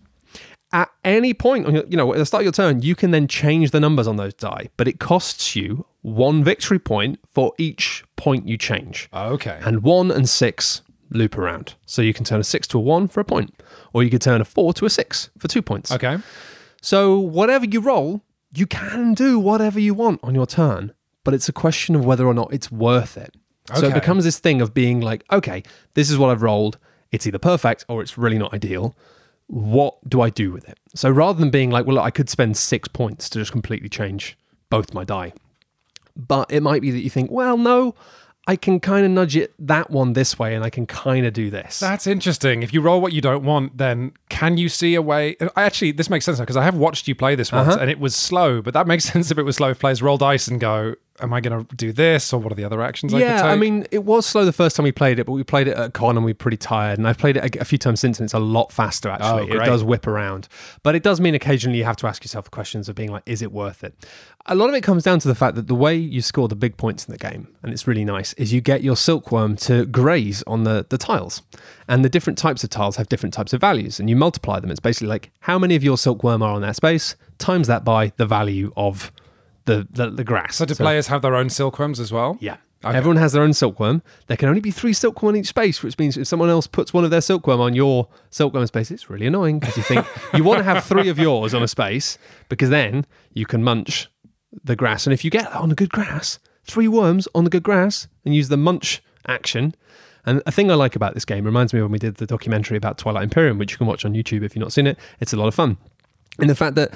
at any point on your, you know, at the start of your turn, you can then change the numbers on those die, but it costs you one victory point for each point you change. okay. And one and six loop around. So you can turn a six to a one for a point, or you could turn a four to a six for two points. Okay. So whatever you roll, you can do whatever you want on your turn, but it's a question of whether or not it's worth it. So it becomes this thing of being like, okay, this is what I've rolled. It's either perfect or it's really not ideal. What do I do with it? So rather than being like, well, look, I could spend six points to just completely change both my die, but it might be that you think, well, no, I can kind of nudge it that one this way and I can kind of do this. That's interesting. If you roll what you don't want, then can you see a way? I Actually, this makes sense now because I have watched you play this once Uh-huh. and it was slow, but that makes sense if it was slow. If players roll dice and go, Am I going to do this or what are the other actions I could yeah, take? I mean, it was slow the first time we played it, but we played it at con and we were pretty tired. And I've played it a, a few times since, and it's a lot faster. Actually, Oh, it does whip around, but it does mean occasionally you have to ask yourself questions of being like, is it worth it? A lot of it comes down to the fact that the way you score the big points in the game, and it's really nice, is you get your silkworm to graze on the the tiles, and the different types of tiles have different types of values, and you multiply them. It's basically like how many of your silkworm are on that space times that by the value of the the, the grass. so do players have their own silkworms as well? Yeah. Okay. Everyone has their own silkworm. There can only be three silkworm in each space, which means if someone else puts one of their silkworm on your silkworm space, it's really annoying because you think you want to have three of yours on a space because then you can munch the grass. And if you get that on the good grass, three worms on the good grass and use the munch action. And a thing I like about this game reminds me of when we did the documentary about Twilight Imperium, which you can watch on YouTube if you've not seen it. It's a lot of fun. In the fact that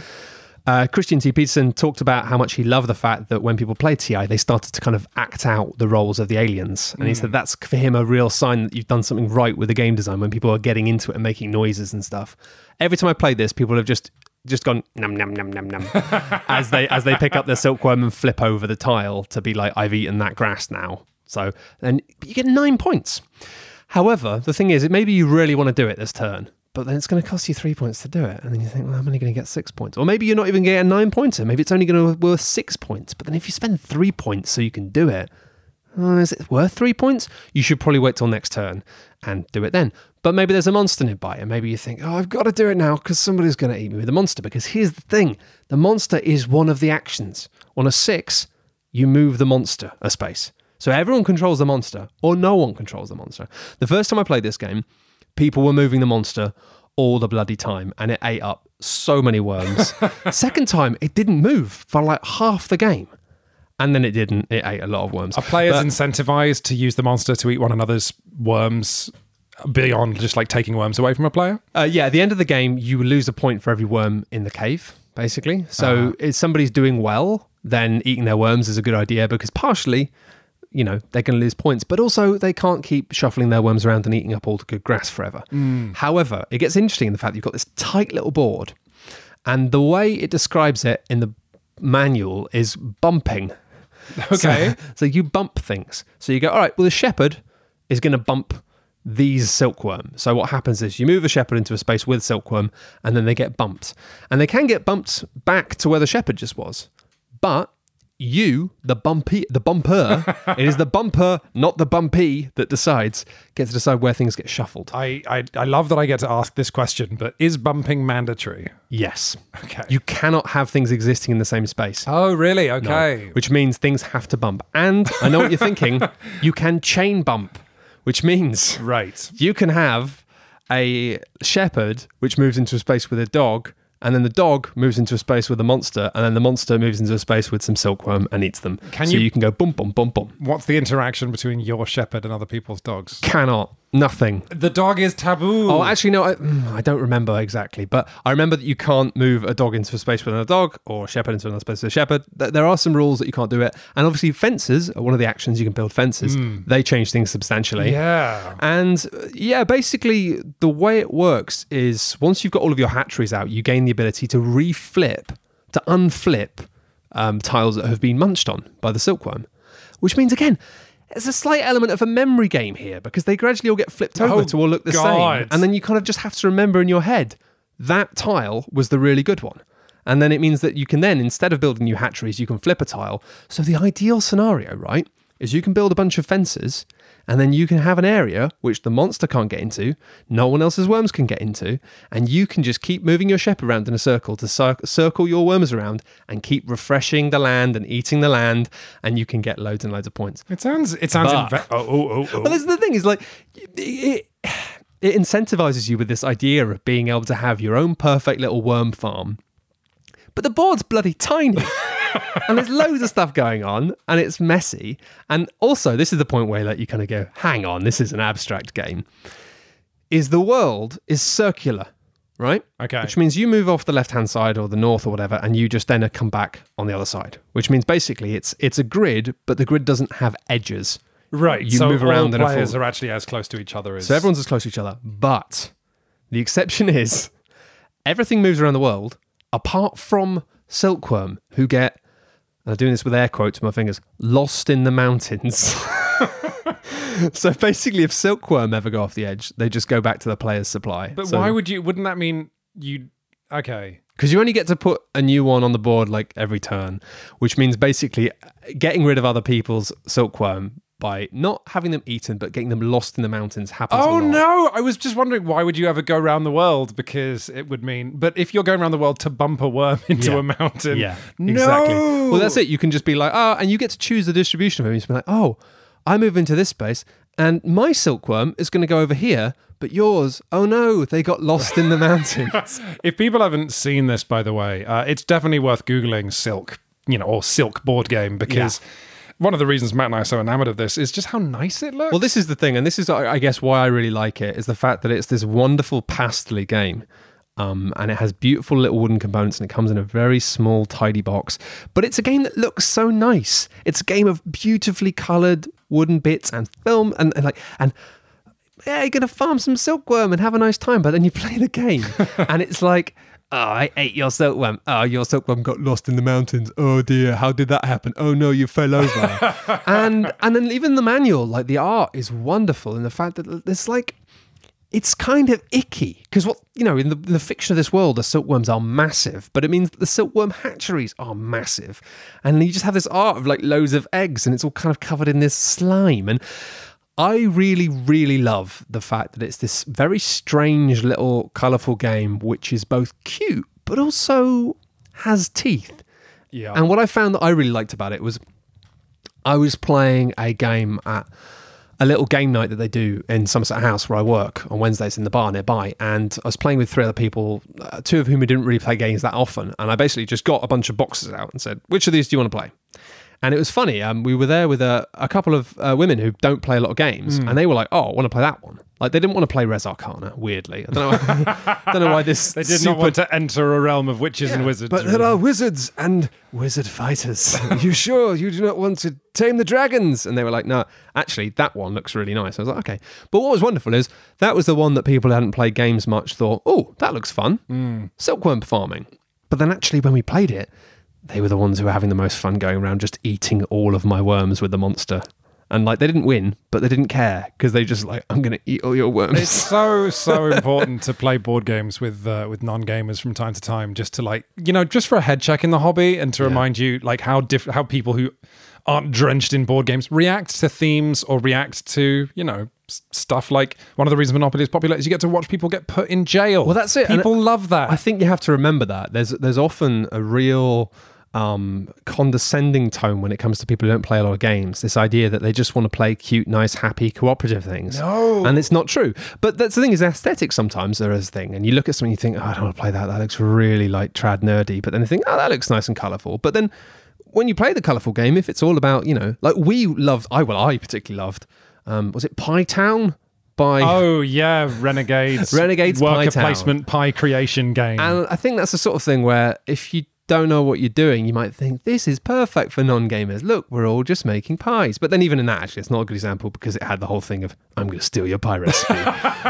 uh, Christian T. Petersen talked about how much he loved the fact that when people play TI, they started to kind of act out the roles of the aliens. And he said that's for him a real sign that you've done something right with the game design when people are getting into it and making noises and stuff. Every time I played this, people have just just gone num num num num num as they as they pick up their silkworm and flip over the tile to be like I've eaten that grass now. So then you get nine points. However, the thing is, it maybe you really want to do it this turn, but then it's going to cost you three points to do it, and then you think, well, I'm only going to get six points, or maybe you're not even getting a nine pointer. Maybe it's only going to be worth six points. But then if you spend three points so you can do it, uh, is it worth three points? You should probably wait till next turn and do it then. But maybe there's a monster nearby, and maybe you think, oh, I've got to do it now because somebody's going to eat me with a monster. Because here's the thing the monster is one of the actions. On a six, you move the monster a space. So everyone controls the monster, or no one controls the monster. The first time I played this game, people were moving the monster all the bloody time, and it ate up so many worms. Second time, it didn't move for like half the game. And then it didn't. It ate a lot of worms. Are players But- incentivized to use the monster to eat one another's worms beyond just like taking worms away from a player? Uh, yeah, at the end of the game, you lose a point for every worm in the cave, basically. So Uh-huh. if somebody's doing well, then eating their worms is a good idea because partially, you know, they're going to lose points, but also they can't keep shuffling their worms around and eating up all the good grass forever. Mm. However, it gets interesting in the fact you've got this tight little board, and the way it describes it in the manual is bumping. Okay. So, so you bump things. So you go, all right, well, the shepherd is going to bump these silkworm. So what happens is you move a shepherd into a space with silkworm and then they get bumped. And they can get bumped back to where the shepherd just was. But you, the bumpy, the bumper, it is the bumper, not the bumpy, that decides, gets to decide where things get shuffled. I, I I love that I get to ask this question, but is bumping mandatory? Yes. Okay. You cannot have things existing in the same space. oh, really? Okay. which means things have to bump. And I know what you're thinking. You can chain bump, which means Right. you can have a shepherd which moves into a space with a dog, and then the dog moves into a space with a monster, and then the monster moves into a space with some silkworm and eats them. Can so you- you can go bum bum bum bum. What's the interaction between your shepherd and other people's dogs? Cannot. Nothing. The dog is taboo. Oh, actually, no, I, mm, I don't remember exactly, but I remember that you can't move a dog into a space with another dog or a shepherd into another space with a shepherd. There are some rules that you can't do it. And obviously, fences are one of the actions you can build fences. They change things substantially. yeah. And uh, yeah, basically, the way it works is once you've got all of your hatcheries out, you gain the ability to reflip, to unflip um, tiles that have been munched on by the silkworm, which means, again, there's a slight element of a memory game here because they gradually all get flipped over Oh, to all look the God. same. And then you kind of just have to remember in your head that tile was the really good one. And then it means that you can then, instead of building new hatcheries, you can flip a tile. So the ideal scenario, right, is you can build a bunch of fences and then you can have an area which the monster can't get into, no one else's worms can get into, and you can just keep moving your shepherd around in a circle to cir- circle your worms around and keep refreshing the land and eating the land, and you can get loads and loads of points. It sounds. It sounds. But- inve- oh, oh, oh, oh. But this is the thing: is like it, it incentivizes you with this idea of being able to have your own perfect little worm farm. But the board's bloody tiny. and there's loads of stuff going on and it's messy. And also, this is the point where like you kind of go, hang on, this is an abstract game. Is the world is circular, right? Okay. Which means you move off the left hand side or the north or whatever, and you just then come back on the other side. Which means basically it's it's a grid, but the grid doesn't have edges. right. you so move around in a players are actually as close to each other as. So everyone's as close to each other. But the exception is everything moves around the world apart from Silkworm, who get, and I'm doing this with air quotes with my fingers, lost in the mountains. so basically, if Silkworm ever go off the edge, they just go back to the player's supply. But why would you? Wouldn't that mean you? Okay. Because you only get to put a new one on the board like every turn, which means basically getting rid of other people's Silkworm by not having them eaten, but getting them lost in the mountains happens. a Oh no! I was just wondering why would you ever go around the world? Because it would mean. But if you're going around the world to bump a worm into Yeah. a mountain, Yeah, no! exactly. Well, that's it. You can just be like, oh, and you get to choose the distribution of them. You just be like, oh, I move into this space, and my silkworm is going to go over here, but yours, oh no, they got lost in the mountains. If people haven't seen this, by the way, uh, it's definitely worth googling Silk, you know, or Silk board game because one of the reasons Matt and I are so enamored of this is just how nice it looks. well, this is the thing, and this is, I guess, why I really like it is the fact that it's this wonderful pastely game. Um, and it has beautiful little wooden components and it comes in a very small, tidy box. But it's a game that looks so nice. It's a game of beautifully coloured wooden bits and film and, and like and yeah, you're gonna farm some silkworm and have a nice time, but then you play the game and it's like, oh, I ate your silkworm. Oh, your silkworm got lost in the mountains. Oh dear, how did that happen? Oh no, you fell over. and and then even the manual, like the art is wonderful in the fact that there's like it's kind of icky because what you know in the, in the fiction of this world the silkworms are massive but it means that the silkworm hatcheries are massive and you just have this art of like loads of eggs and it's all kind of covered in this slime and i really really love the fact that it's this very strange little colorful game which is both cute but also has teeth yeah. and what I found that I really liked about it was I was playing a game at a little game night that they do in Somerset House where I work on Wednesdays in the bar nearby. And I was playing with three other people, uh, two of whom who didn't really play games that often. And I basically just got a bunch of boxes out and said, which of these do you want to play? And it was funny. Um, we were there with a, a couple of uh, women who don't play a lot of games, and they were like, "Oh, I want to play that one." Like they didn't want to play Res Arcana. Weirdly, I don't know. I don't know why this. They did super not want to enter a realm of witches and wizards. but there are wizards and wizard fighters. you sure you do not want to tame the dragons? And they were like, no, actually, that one looks really nice. I was like, okay. But what was wonderful is that was the one that people who hadn't played games much thought, oh, that looks fun. Silkworm farming. But then actually, when we played it, they were the ones who were having the most fun going around just eating all of my worms with the monster. And like they didn't win, but they didn't care because they just like, I'm going to eat all your worms. It's so so important to play board games with uh, with non gamers from time to time, just to like you know, just for a head check in the hobby, and to remind you like how different how people who aren't drenched in board games react to themes or react to you know s- stuff like one of the reasons Monopoly is popular is you get to watch people get put in jail. Well, that's it. And People love that. I think you have to remember that there's there's often a real um, condescending tone when it comes to people who don't play a lot of games. This idea that they just want to play cute, nice, happy, cooperative things. No. and it's not true. But that's the thing is aesthetics. Sometimes there is a thing, and you look at something, you think, oh, I don't want to play that. That looks really like trad nerdy. But then you think, oh, that looks nice and colourful. But then when you play the colourful game, if it's all about you know, like we loved, I well, I particularly loved. Um, was it Pie Town? By Oh yeah, Renegades, Renegades Pie worker Town. placement pie creation game. And I think that's the sort of thing where if you don't know what you're doing, you might think this is perfect for non-gamers. Look, we're all just making pies. But then even in that, actually, it's not a good example because it had the whole thing of I'm going to steal your pie recipe,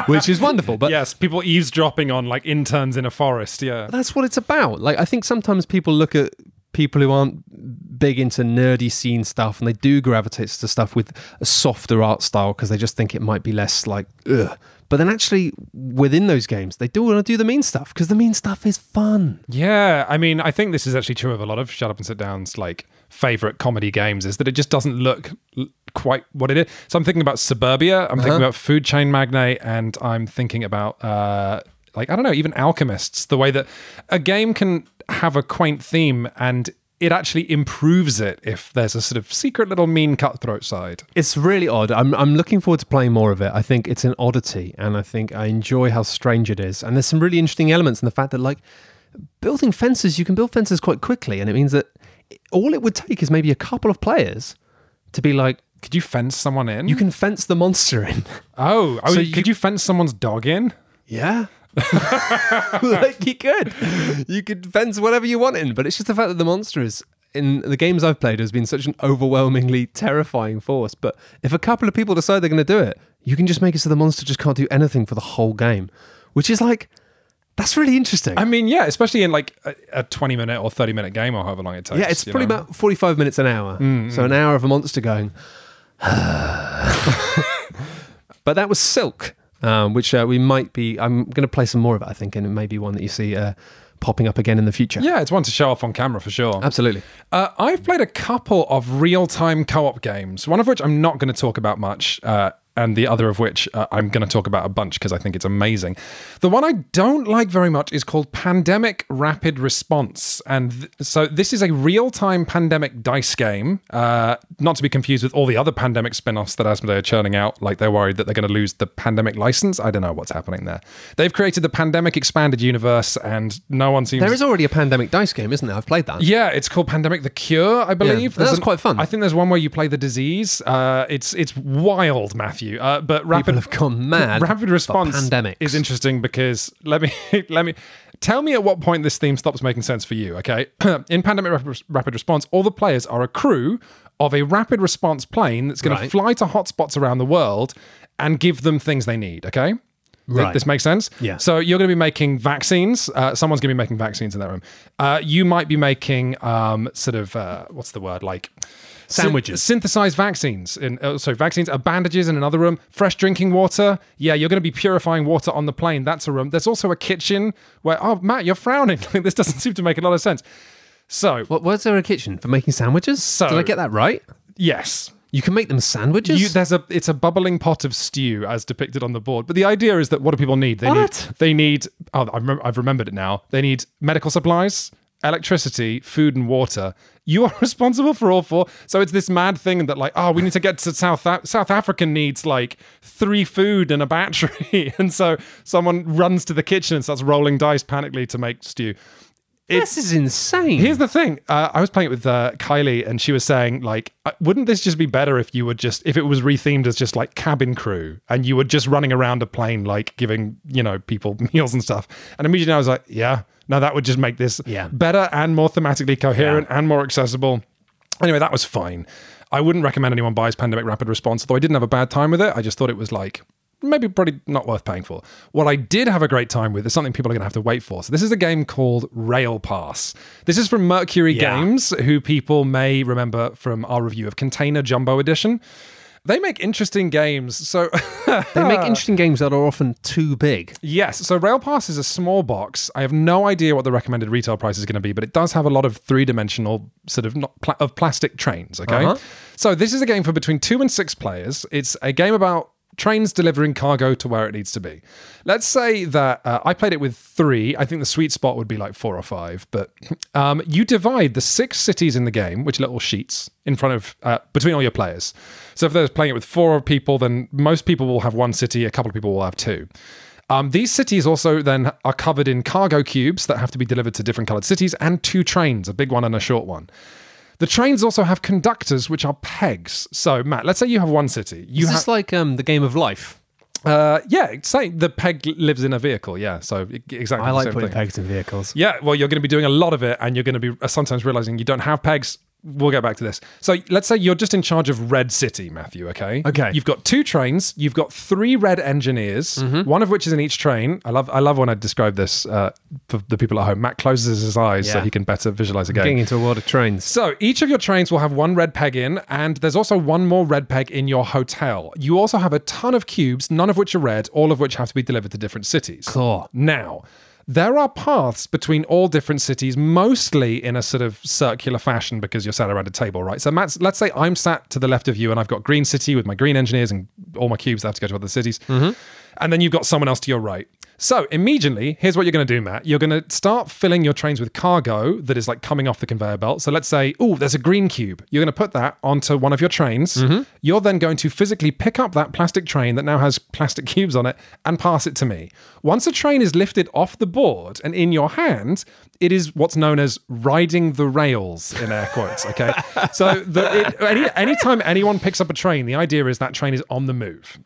which is wonderful. But yes, people eavesdropping on like interns in a forest. Yeah, that's what it's about. Like I think sometimes people look at people who aren't big into nerdy scene stuff and they do gravitate to stuff with a softer art style because they just think it might be less like ugh. But then actually within those games, they do want to do the mean stuff because the mean stuff is fun. Yeah, I mean, I think this is actually true of a lot of Shut Up and Sit Down's like favorite comedy games is that it just doesn't look l- quite what it is. So I'm thinking about Suburbia, I'm thinking about Food Chain Magnate, and I'm thinking about uh like I don't know, even Alchemists. The way that a game can have a quaint theme and it actually improves it if there's a sort of secret little mean cutthroat side. It's really odd. I'm I'm looking forward to playing more of it. I think it's an oddity, and I think I enjoy how strange it is. And there's some really interesting elements in the fact that like building fences, you can build fences quite quickly, and it means that all it would take is maybe a couple of players to be like, Could you fence someone in? you can fence the monster in. oh, oh So could you fence someone's dog in? Yeah. like you could. You could fence whatever you want in, but it's just the fact that the monster is in the games I've played has been such an overwhelmingly terrifying force. But if a couple of people decide they're going to do it, you can just make it so the monster just can't do anything for the whole game, which is like that's really interesting. I mean, yeah, especially in like a, a 20 minute or 30 minute game or however long it takes. yeah, it's probably know? Mm, about 45 minutes an hour. So an hour of a monster going. but that was Silk, um, which uh, we might be. I'm going to play some more of it, I think, and it may be one that you see uh, popping up again in the future. Yeah, it's one to show off on camera for sure. Absolutely. Uh, I've played a couple of real time co op games, one of which I'm not going to talk about much. Uh, and the other of which uh, I'm going to talk about a bunch because I think it's amazing. The one I don't like very much is called Pandemic Rapid Response. And th- so this is a real time pandemic dice game, uh, not to be confused with all the other pandemic spin offs that Asmodee are churning out. Like they're worried that they're going to lose the pandemic license. I don't know what's happening there. They've created the pandemic expanded universe, and no one seems There is already a pandemic dice game, isn't there? I've played that. yeah, it's called Pandemic: The Cure, I believe. That's There's quite fun. I think there's one where you play the disease. Uh, it's it's wild, Matthew. Uh, but rapid People have gone mad. rapid response pandemics. is interesting because let me let me tell me at what point this theme stops making sense for you. Okay, in Pandemic Rapid, rapid Response, all the players are a crew of a rapid response plane that's going Right. to fly to hotspots around the world and give them things they need. Okay. Right. This makes sense. Yeah. So you're going to be making vaccines. Uh, someone's going to be making vaccines in that room. Uh, you might be making um, sort of uh, what's the word like Sandwiches. Syn- synthesized vaccines. In uh, sorry, vaccines are bandages in another room. Fresh drinking water. Yeah, you're going to be purifying water on the plane. That's a room. There's also a kitchen where. Oh, Matt, you're frowning. this doesn't seem to make a lot of sense. So What was there a kitchen for making sandwiches? So- Did I get that right? yes, You can make them sandwiches. You, there's a it's a bubbling pot of stew as depicted on the board. But the idea is that what do people need? They What? need they need oh I I've remembered it now. They need medical supplies, electricity, food and water. You are responsible for all four. So it's this mad thing that, like, oh, we need to get to South South Africa needs like three food and a battery, and so someone runs to the kitchen and starts rolling dice panically to make stew. This is insane. Here's the thing. Uh, I was playing it with uh, Kylie, and she was saying, like, uh, wouldn't this just be better if you were just if it was rethemed as just like cabin crew, and you were just running around a plane, like giving you know people meals and stuff. And immediately I was like, yeah, no, that would just make this Yeah. better and more thematically coherent and more accessible. Anyway, that was fine. I wouldn't recommend anyone buys Pandemic Rapid Response, although I didn't have a bad time with it. I just thought it was like maybe probably not worth paying for. What I did have a great time with is something people are going to have to wait for. So this is a game called Rail Pass. This is from Mercury Yeah. Games, who people may remember from our review of Container Jumbo Edition. They make interesting games. So they make interesting games that are often too big. Yes. So Rail Pass is a small box. I have no idea what the recommended retail price is going to be, but it does have a lot of three dimensional sort of not pla- of plastic trains. Okay. Uh-huh. So this is a game for between two and six players. It's a game about trains delivering cargo to where it needs to be. Let's say that uh, I played it with three. I think the sweet spot would be like four or five. But um, you divide the six cities in the game, which are little sheets in front of uh, between all your players. So if they're playing it with four people, then most people will have one city. A couple of people will have two. Um, these cities also then are covered in cargo cubes that have to be delivered to different colored cities and two trains, a big one and a short one. The trains also have conductors, which are pegs. So, Matt, let's say you have one city. You Is have, this like um, the game of life? uh, yeah, say the peg lives in a vehicle. Yeah, so exactly. I the like same putting thing. pegs in vehicles. Yeah, well, you're going to be doing a lot of it, and you're going to be uh, sometimes realizing you don't have pegs. We'll get back to this. So let's say you're just in charge of Red City, Matthew. Okay. Okay. You've got two trains. You've got three red engineers. Mm-hmm. One of which is in each train. I love. I love when I describe this uh, for the people at home. Matt closes his eyes so he can better visualize a game. Getting into a world of trains. So each of your trains will have one red peg in, and there's also one more red peg in your hotel. You also have a ton of cubes, none of which are red, all of which have to be delivered to different cities. Cool. Now, there are paths between all different cities, mostly in a sort of circular fashion because you're sat around a table, right? So, Matt, let's say I'm sat to the left of you and I've got Green City with my green engineers and all my cubes that have to go to other cities. Mm-hmm. And then you've got someone else to your right. So, immediately, here's what you're going to do, Matt. You're going to start filling your trains with cargo that is like coming off the conveyor belt. So, let's say, oh, there's a green cube. You're going to put that onto one of your trains. Mm-hmm. You're then going to physically pick up that plastic train that now has plastic cubes on it and pass it to me. Once a train is lifted off the board and in your hand, it is what's known as riding the rails in air quotes. Okay, so the, it, any anytime anyone picks up a train, the idea is that train is on the move.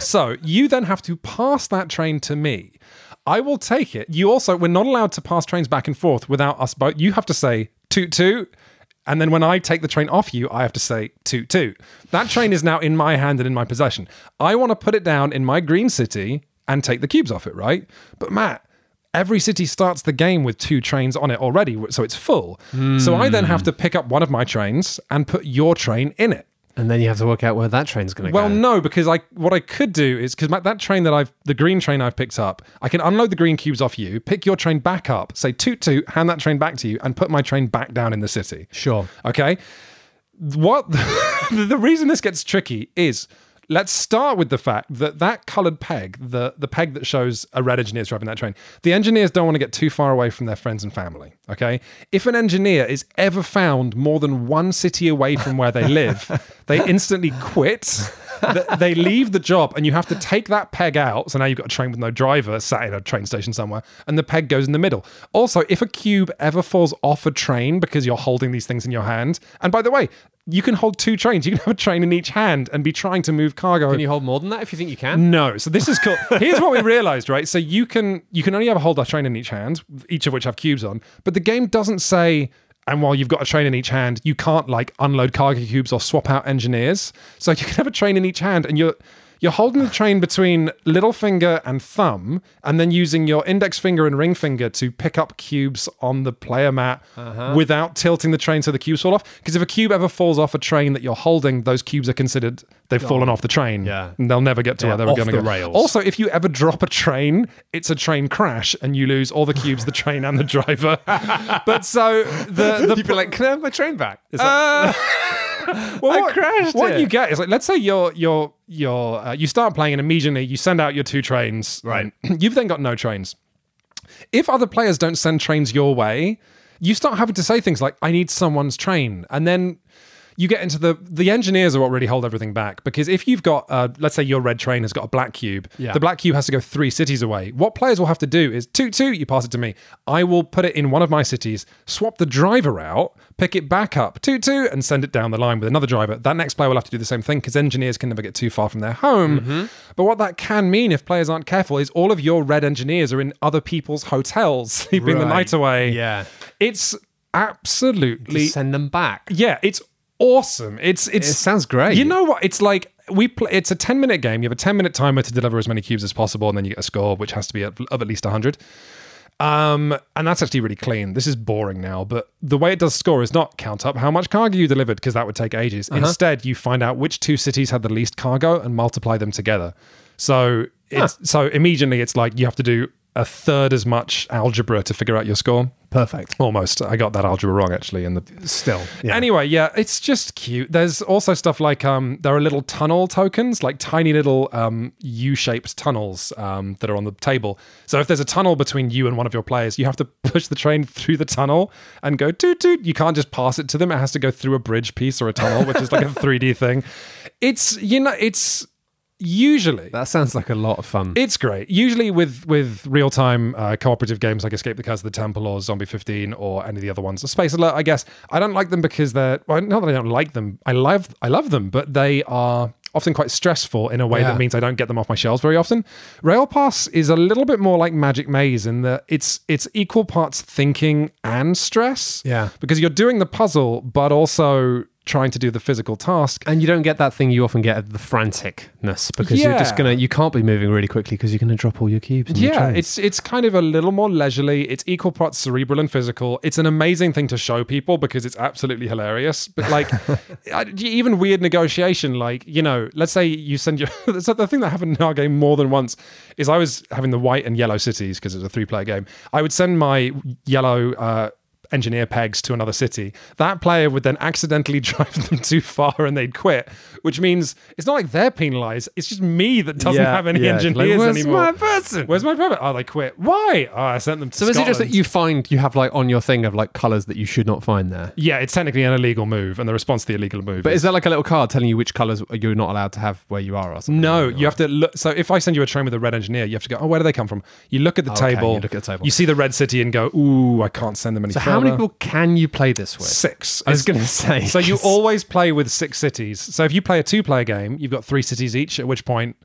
So you then have to pass that train to me. I will take it. You also, we're not allowed to pass trains back and forth without us both. You have to say toot toot. And then when I take the train off you, I have to say toot toot. That train is now in my hand and in my possession. I want to put it down in my green city and take the cubes off it, right? But Matt, every city starts the game with two trains on it already, so it's full. So I then have to pick up one of my trains and put your train in it. And then you have to work out where that train's going to Well, go. Well, no, because I what I could do is because that train that I've the green train I've picked up, I can unload the green cubes off you, pick your train back up, say toot toot, hand that train back to you, and put my train back down in the city. Sure. Okay. What the reason this gets tricky is let's start with the fact that that colored peg, the the peg that shows a red engineer driving that train, the engineers don't want to get too far away from their friends and family. Okay. If an engineer is ever found more than one city away from where they live, they instantly quit. Th- they leave the job and you have to take that peg out. So now you've got a train with no driver sat in a train station somewhere, and the peg goes in the middle. Also, if a cube ever falls off a train because you're holding these things in your hand, and by the way, you can hold two trains. You can have a train in each hand and be trying to move cargo. Can you hold more than that if you think you can? No. So this is cool. Here's what we realized, right? So you can you can only ever hold a train in each hand, each of which have cubes on, but the game doesn't say and while you've got a train in each hand, you can't like unload cargo cubes or swap out engineers. So you can have a train in each hand and you're you're holding the train between little finger and thumb, and then using your index finger and ring finger to pick up cubes on the player mat Uh-huh. without tilting the train so the cubes fall off. Because if a cube ever falls off a train that you're holding, those cubes are considered they've fallen off the train. Yeah. And they'll never get to Yeah, where they were off going to the go. rails. Also, if you ever drop a train, it's a train crash and you lose all the cubes, the train, and the driver. but so the the You'd be like, can I have my train back? It's like, uh, well, I what, crashed What it. you get is like, let's say you're you're you're uh, you start playing and immediately you send out your two trains. Right. You've then got no trains. If other players don't send trains your way, you start having to say things like, I need someone's train. And then you get into the the engineers are what really hold everything back because if you've got uh, let's say your red train has got a black cube Yeah. the black cube has to go three cities away what players will have to do is toot toot you pass it to me i will put it in one of my cities swap the driver out pick it back up toot toot and send it down the line with another driver that next player will have to do the same thing because engineers can never get too far from their home Mm-hmm. but what that can mean if players aren't careful is all of your red engineers are in other people's hotels sleeping the night away Yeah. it's absolutely Send them back. yeah, it's awesome. It's it's It sounds great. You know what? It's like we play. It's a ten minute game. You have a ten minute timer to deliver as many cubes as possible, and then you get a score, which has to be of of at least hundred. Um, and that's actually really clean. This is boring now, but the way it does score is not count up how much cargo you delivered because that would take ages. Instead, you find out which two cities had the least cargo and multiply them together. So it's so immediately it's like you have to do a third as much algebra to figure out your score. Perfect. Almost. I got that algebra wrong actually in the Still. Yeah. Anyway, yeah, it's just cute. There's also stuff like um, there are little tunnel tokens, like tiny little um, U-shaped tunnels um, that are on the table. So if there's a tunnel between you and one of your players, you have to push the train through the tunnel and go toot toot. You can't just pass it to them. It has to go through a bridge piece or a tunnel, which is like a 3D thing. It's you know, it's usually that sounds like a lot of fun. it's great. Usually with with real time uh, cooperative games like Escape the Curse of the Temple or Zombie 15 or any of the other ones. Space Alert, I guess. I don't like them because they're well, not that I don't like them. I love I love them, but they are often quite stressful in a way Yeah. that means I don't get them off my shelves very often. Rail Pass is a little bit more like Magic Maze in that it's it's equal parts thinking and stress. Yeah. Because you're doing the puzzle, but also trying to do the physical task. and you don't get that thing you often get of the franticness because you're just gonna you can't be moving really quickly because you're gonna drop all your cubes. and your Yeah, trains. it's it's kind of a little more leisurely. It's equal parts cerebral and physical. It's an amazing thing to show people because it's absolutely hilarious. But like, I- even weird negotiation, like you know, let's say you send your. so the thing that happened in our game more than once is I was having the white and yellow cities because it was a three-player game. I would send my yellow. Uh, engineer pegs to another city that player would then accidentally drive them too far and they'd quit which means it's not like they're penalized it's just me that doesn't Yeah, have any yeah. Like, engineers "Where's anymore Where's my person?" Where's my permit? Oh, they quit. Why? Oh, I sent them to so is it just that you find you have like on your thing of like colors that you should not find there? Yeah, it's technically an illegal move, and the response to the illegal move. But is, is there like a little card telling you which colors you're not allowed to have where you are or something? no, you have to look. So if I send you a train with a red engineer, you have to go. Oh, where do they come from? You look at the oh, Okay, table. you look at the table. You see the red city and go, "Ooh, I can't send them any So further." How many people can you play this with? Six. I was going to say. So you always play with six cities. So if you play a two-player game, you've got three cities each. At which point,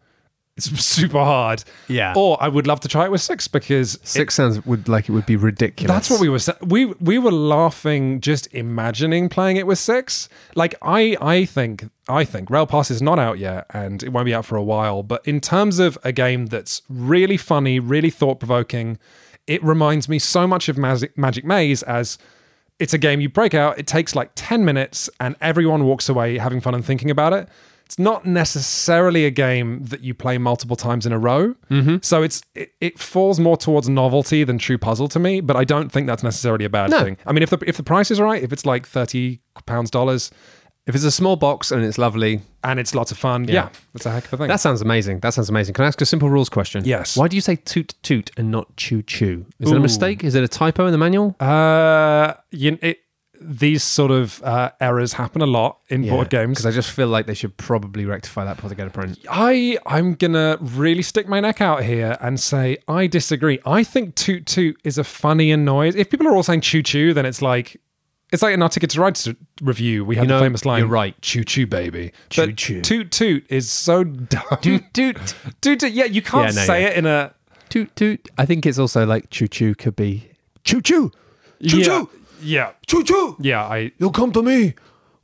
it's super hard. Yeah. Or I would love to try it with six because it- six sounds would like it would be ridiculous. That's what we were sa- we we were laughing just imagining playing it with six. Like I I think I think Rail Pass is not out yet and it won't be out for a while. But in terms of a game that's really funny, really thought provoking, it reminds me so much of Magic, Magic Maze as it's a game you break out. It takes like ten minutes and everyone walks away having fun and thinking about it. It's not necessarily a game that you play multiple times in a row. Mm-hmm. So it's it, it falls more towards novelty than true puzzle to me. But I don't think that's necessarily a bad No. thing. I mean, if the if the price is right, if it's like thirty pounds dollars If it's a small box and it's lovely, and it's lots of fun, yeah, that's a heck of a thing. that sounds amazing. That sounds amazing. Can I ask a simple rules question? Yes. Why do you say toot toot and not choo choo? Is it a Ooh. mistake? Is it a typo in the manual? uh, you, it, these sort of uh, errors happen a lot in board games. Because I just feel like they should probably rectify that before they go to print. I I'm gonna really stick my neck out here and say I disagree. I think toot toot is a funnier noise. If people are all saying choo choo, then it's like it's like in our Ticket to Ride review. We had You know, the famous line, you're right. choo choo baby." Choo choo. Toot toot is so dumb. Toot toot. toot toot. Yeah, you can't Yeah, no, say yeah. it in a toot toot. I think it's also like choo choo could be choo choo. Choo choo. Yeah, Choo choo. yeah. I You'll come to me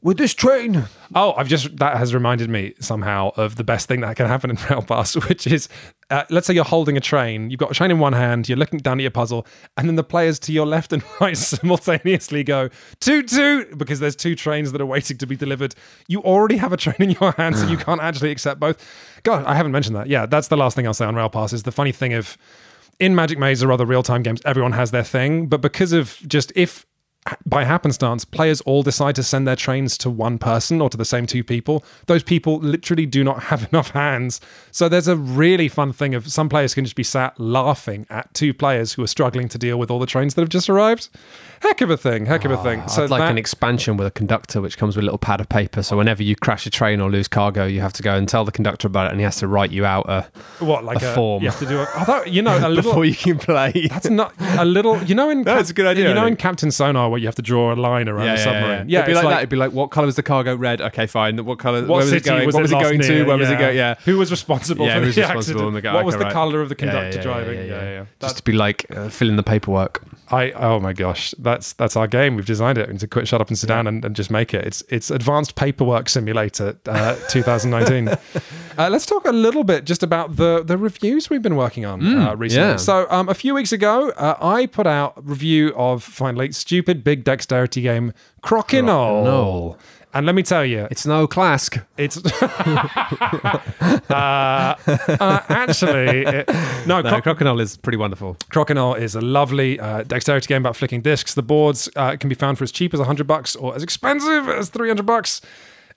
with this train. Oh, I've just that has reminded me somehow of the best thing that can happen in Rail Pass, which is uh, let's say you're holding a train, you've got a train in one hand, you're looking down at your puzzle, and then the players to your left and right simultaneously go toot toot because there's two trains that are waiting to be delivered. You already have a train in your hand, so you can't actually accept both. God, I haven't mentioned that. Yeah, that's the last thing I'll say on Rail Pass is the funny thing of in Magic Maze or other real time games, everyone has their thing, but because of just if by happenstance, players all decide to send their trains to one person or to the same two people. Those people literally do not have enough hands. So there's a really fun thing of some players can just be sat laughing at two players who are struggling to deal with all the trains that have just arrived. Heck of a thing, heck of a ah, thing. So I'd like that- an expansion with a conductor which comes with a little pad of paper. So whenever you crash a train or lose cargo, you have to go and tell the conductor about it, and he has to write you out a what like a form. You have to do. A, I thought you know a little. before you can play. That's not a little. You know in That's a good idea, You know in. Captain Sonar where you have to draw a line around yeah, the yeah, submarine. yeah. It'd be it's like, that. It'd be like, what color was the cargo? Red. Okay, fine. What color? What where was it going? was what it was it going near? to? Where was it Yeah. going? Yeah. Who was responsible Yeah, for the responsible accident? the- what was the color of the Yeah, yeah, conductor driving? yeah, Yeah, yeah. yeah. Just to be like uh, filling the paperwork. I oh my gosh, that's that's our game. We've designed it to quit, shut up, and sit down and, and just make it. It's it's Advanced Paperwork Simulator, uh, 2019. uh, let's talk a little bit just about the the reviews we've been working on uh, recently. yeah. So um, a few weeks ago, uh, I put out a review of finally stupid big dexterity game Crokinole. Crokinole. And let me tell you, It's no Klask. it's uh, uh, actually it, no, No, Croc- Crocodile is pretty wonderful. Crokinole is a lovely uh, dexterity game about flicking discs. The boards uh, can be found for as cheap as 100 bucks or as expensive as 300 bucks.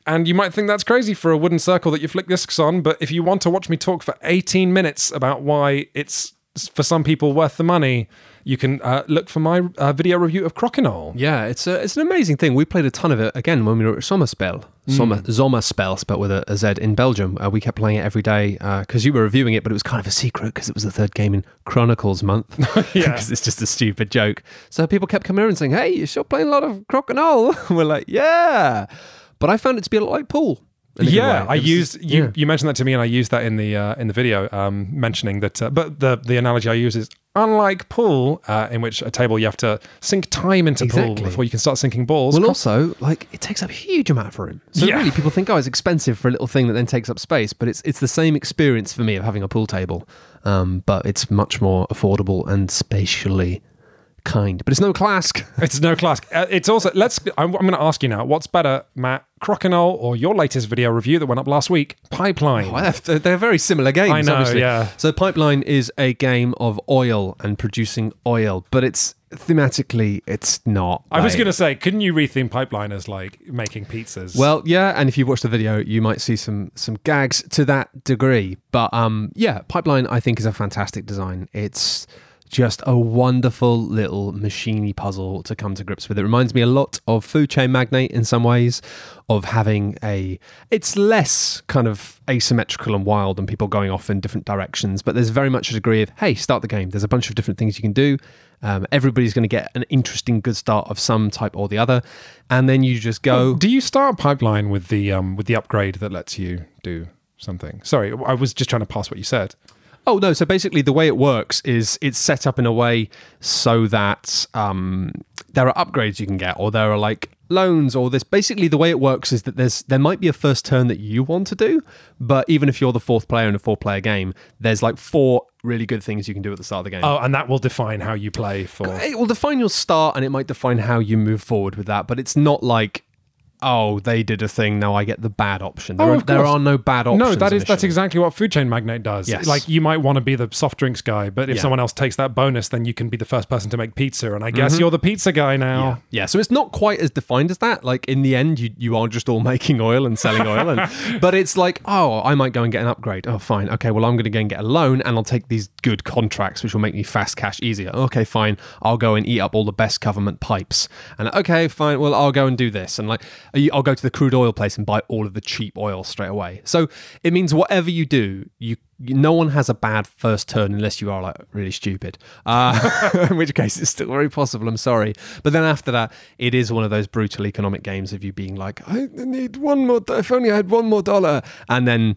And you might think that's crazy for a wooden circle that you flick discs on, but if you want to watch me talk for 18 minutes about why it's for some people worth the money, you can uh, look for my uh, video review of Crokinole. Yeah, it's a, it's an amazing thing. We played a ton of it again when we were at Sommerspel. Sommer, Sommerspel, spelled with a, a Z in Belgium. Uh, we kept playing it every day because you were reviewing it, but it was kind of a secret because it was the third game in Chronicles month. Yeah. because it's just a stupid joke. So people kept coming over and saying, "Hey, you're still playing a lot of Crokinole." we're like, "Yeah," but I found it to be a lot like pool. In a good Yeah, way. I was- used you. yeah. You mentioned that to me, and I used that in the uh, in the video, um, mentioning that. Uh, but the the analogy I use is unlike pool, uh, in which a table you have to sink time into pool before you can start sinking balls. Well, also, like it takes up a huge amount of room. So Yeah. really, people think, oh, it's expensive for a little thing that then takes up space, but it's it's the same experience for me of having a pool table, um, but it's much more affordable and spatially kind. But it's no Klask. It's no class. Uh, it's also let's. I'm, I'm going to ask you now. What's better, Matt Crokinole or your latest video review that went up last week, Pipeline? Well, they're, very similar games. I know, obviously. yeah. So Pipeline is a game of oil and producing oil, but it's thematically it's not. I was going to say, couldn't you retheme Pipeline as like making pizzas? Well, yeah, and if you watch the video, you might see some some gags to that degree. But um, yeah, Pipeline I think is a fantastic design. It's just a wonderful little machiney puzzle to come to grips with. It reminds me a lot of Food Chain Magnate in some ways, of having a. It's less kind of asymmetrical and wild and people going off in different directions, but there's very much a degree of hey, start the game. There's a bunch of different things you can do. Um, everybody's going to get an interesting, good start of some type or the other, and then you just go. do you start a Pipeline with the um with the upgrade that lets you do something? Sorry, I was just trying to pass what you said. Oh no! So basically, the way it works is it's set up in a way so that um, there are upgrades you can get, or there are like loans, or this. Basically, the way it works is that there's there might be a first turn that you want to do, but even if you're the fourth player in a four-player game, there's like four really good things you can do at the start of the game. Oh, and that will define how you play for. It will define your start, and it might define how you move forward with that. But it's not like. Oh, they did a thing. Now I get the bad option. There, Oh, are, there are no bad options. No, that is that's exactly what Food Chain Magnate does. Yes. Like you might want to be the soft drinks guy, but if Yeah. someone else takes that bonus, then you can be the first person to make pizza. And I guess mm-hmm. you're the pizza guy now. Yeah. yeah, so it's not quite as defined as that. Like in the end, you you are just all making oil and selling oil, and but it's like, oh, I might go and get an upgrade. Oh, fine, okay. Well, I'm going to go and get a loan, and I'll take these good contracts, which will make me fast cash easier. Okay, fine. I'll go and eat up all the best government pipes, and okay, fine. Well, I'll go and do this, and like I'll go to the crude oil place and buy all of the cheap oil straight away. So it means whatever you do, you. No one has a bad first turn unless you are like really stupid. Uh, in which case, it's still very possible. I'm sorry, but then after that, it is one of those brutal economic games of you being like, I need one more. If only I had one more dollar, and then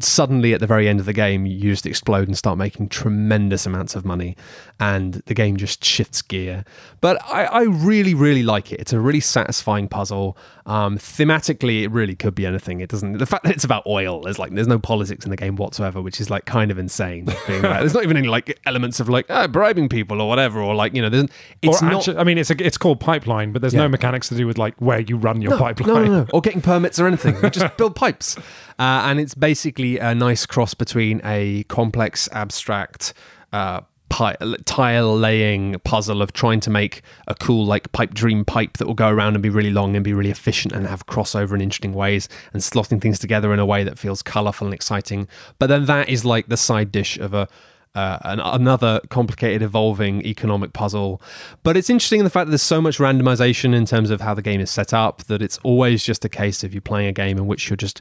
suddenly at the very end of the game you just explode and start making tremendous amounts of money and the game just shifts gear but i, I really really like it it's a really satisfying puzzle um, thematically it really could be anything it doesn't the fact that it's about oil there's like there's no politics in the game whatsoever which is like kind of insane there's not even any like elements of like ah, bribing people or whatever or like you know there's it's not actu- I mean, it's a, it's called pipeline, but there's no mechanics to do with like where you run your pipeline. No, no, no. Or getting permits or anything. You just build pipes. Uh, and it's basically a nice cross between a complex, abstract uh, pi- tile laying puzzle of trying to make a cool like pipe dream pipe that will go around and be really long and be really efficient and have crossover in interesting ways and slotting things together in a way that feels colorful and exciting. But then that is like the side dish of a uh, an, another complicated, evolving economic puzzle. But it's interesting in the fact that there's so much randomization in terms of how the game is set up that it's always just a case of you playing a game in which you're just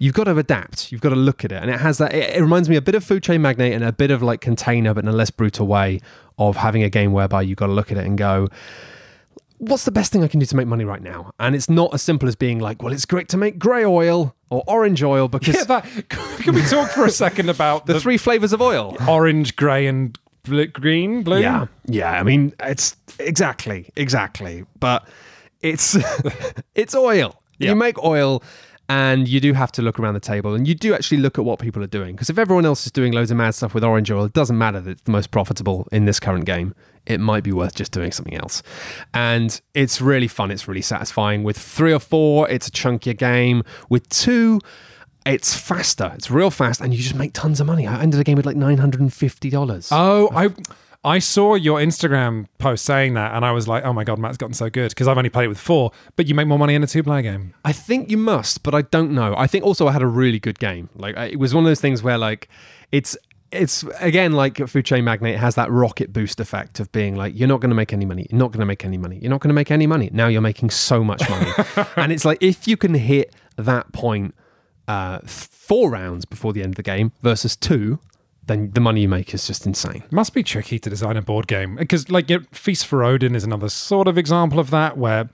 you've got to adapt. You've got to look at it, and it has that. It, it reminds me a bit of Food Chain Magnate and a bit of like Container, but in a less brutal way of having a game whereby you've got to look at it and go. What's the best thing I can do to make money right now? And it's not as simple as being like, well, it's great to make grey oil or orange oil because Yeah, that, can we talk for a second about the, the, three flavors of oil. orange, grey, and bl- green, blue? Yeah, yeah. I mean, it's exactly, exactly. But it's it's oil. Yeah. You make oil, and you do have to look around the table, and you do actually look at what people are doing. Because if everyone else is doing loads of mad stuff with orange oil, it doesn't matter that it's the most profitable in this current game. It might be worth just doing something else, and it's really fun. It's really satisfying. With three or four, it's a chunkier game. With two. It's faster. It's real fast, and you just make tons of money. I ended the game with like nine hundred and fifty dollars. Oh, I I saw your Instagram post saying that, and I was like, oh my god, Matt's gotten so good because I've only played it with four. But you make more money in a two-player game. I think you must, but I don't know. I think also I had a really good game. Like it was one of those things where like it's it's again like Food Chain Magnate has that rocket boost effect of being like you're not going to make any money. You're not going to make any money. You're not going to make any money. Now you're making so much money, and it's like if you can hit that point uh, four rounds before the end of the game versus two, then the money you make is just insane. Must be tricky to design a board game because, like, Feast for Odin is another sort of example of that, where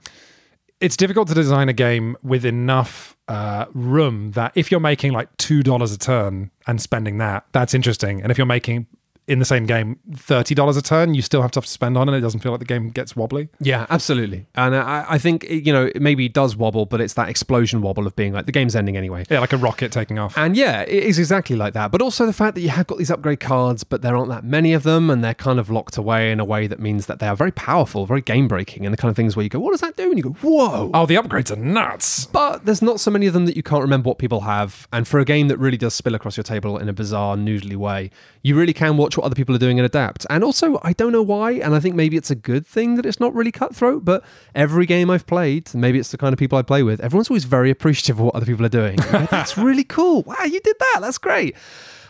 it's difficult to design a game with enough uh, room that if you're making like two dollars a turn and spending that, that's interesting. And if you're making in the same game thirty dollars a turn, you still have stuff to spend on, and it doesn't feel like the game gets wobbly. Yeah, absolutely. And I, I think you know it maybe does wobble, but it's that explosion wobble of being like the game's ending anyway. Yeah, like a rocket taking off. And yeah, it is exactly like that. But also the fact that you have got these upgrade cards, but there aren't that many of them, and they're kind of locked away in a way that means that they are very powerful, very game breaking, and the kind of things where you go, "What does that do?" And you go, "Whoa!" Oh, the upgrades are nuts. But there's not so many of them that you can't remember what people have. And for a game that really does spill across your table in a bizarre, noodly way, you really can watch what other people are doing and adapt. And also, I don't know why, and I think maybe it's a good thing that it's not really cutthroat, but every game I've played, maybe it's the kind of people I play with, everyone's always very appreciative of what other people are doing. That's really cool. Wow, you did that. That's great.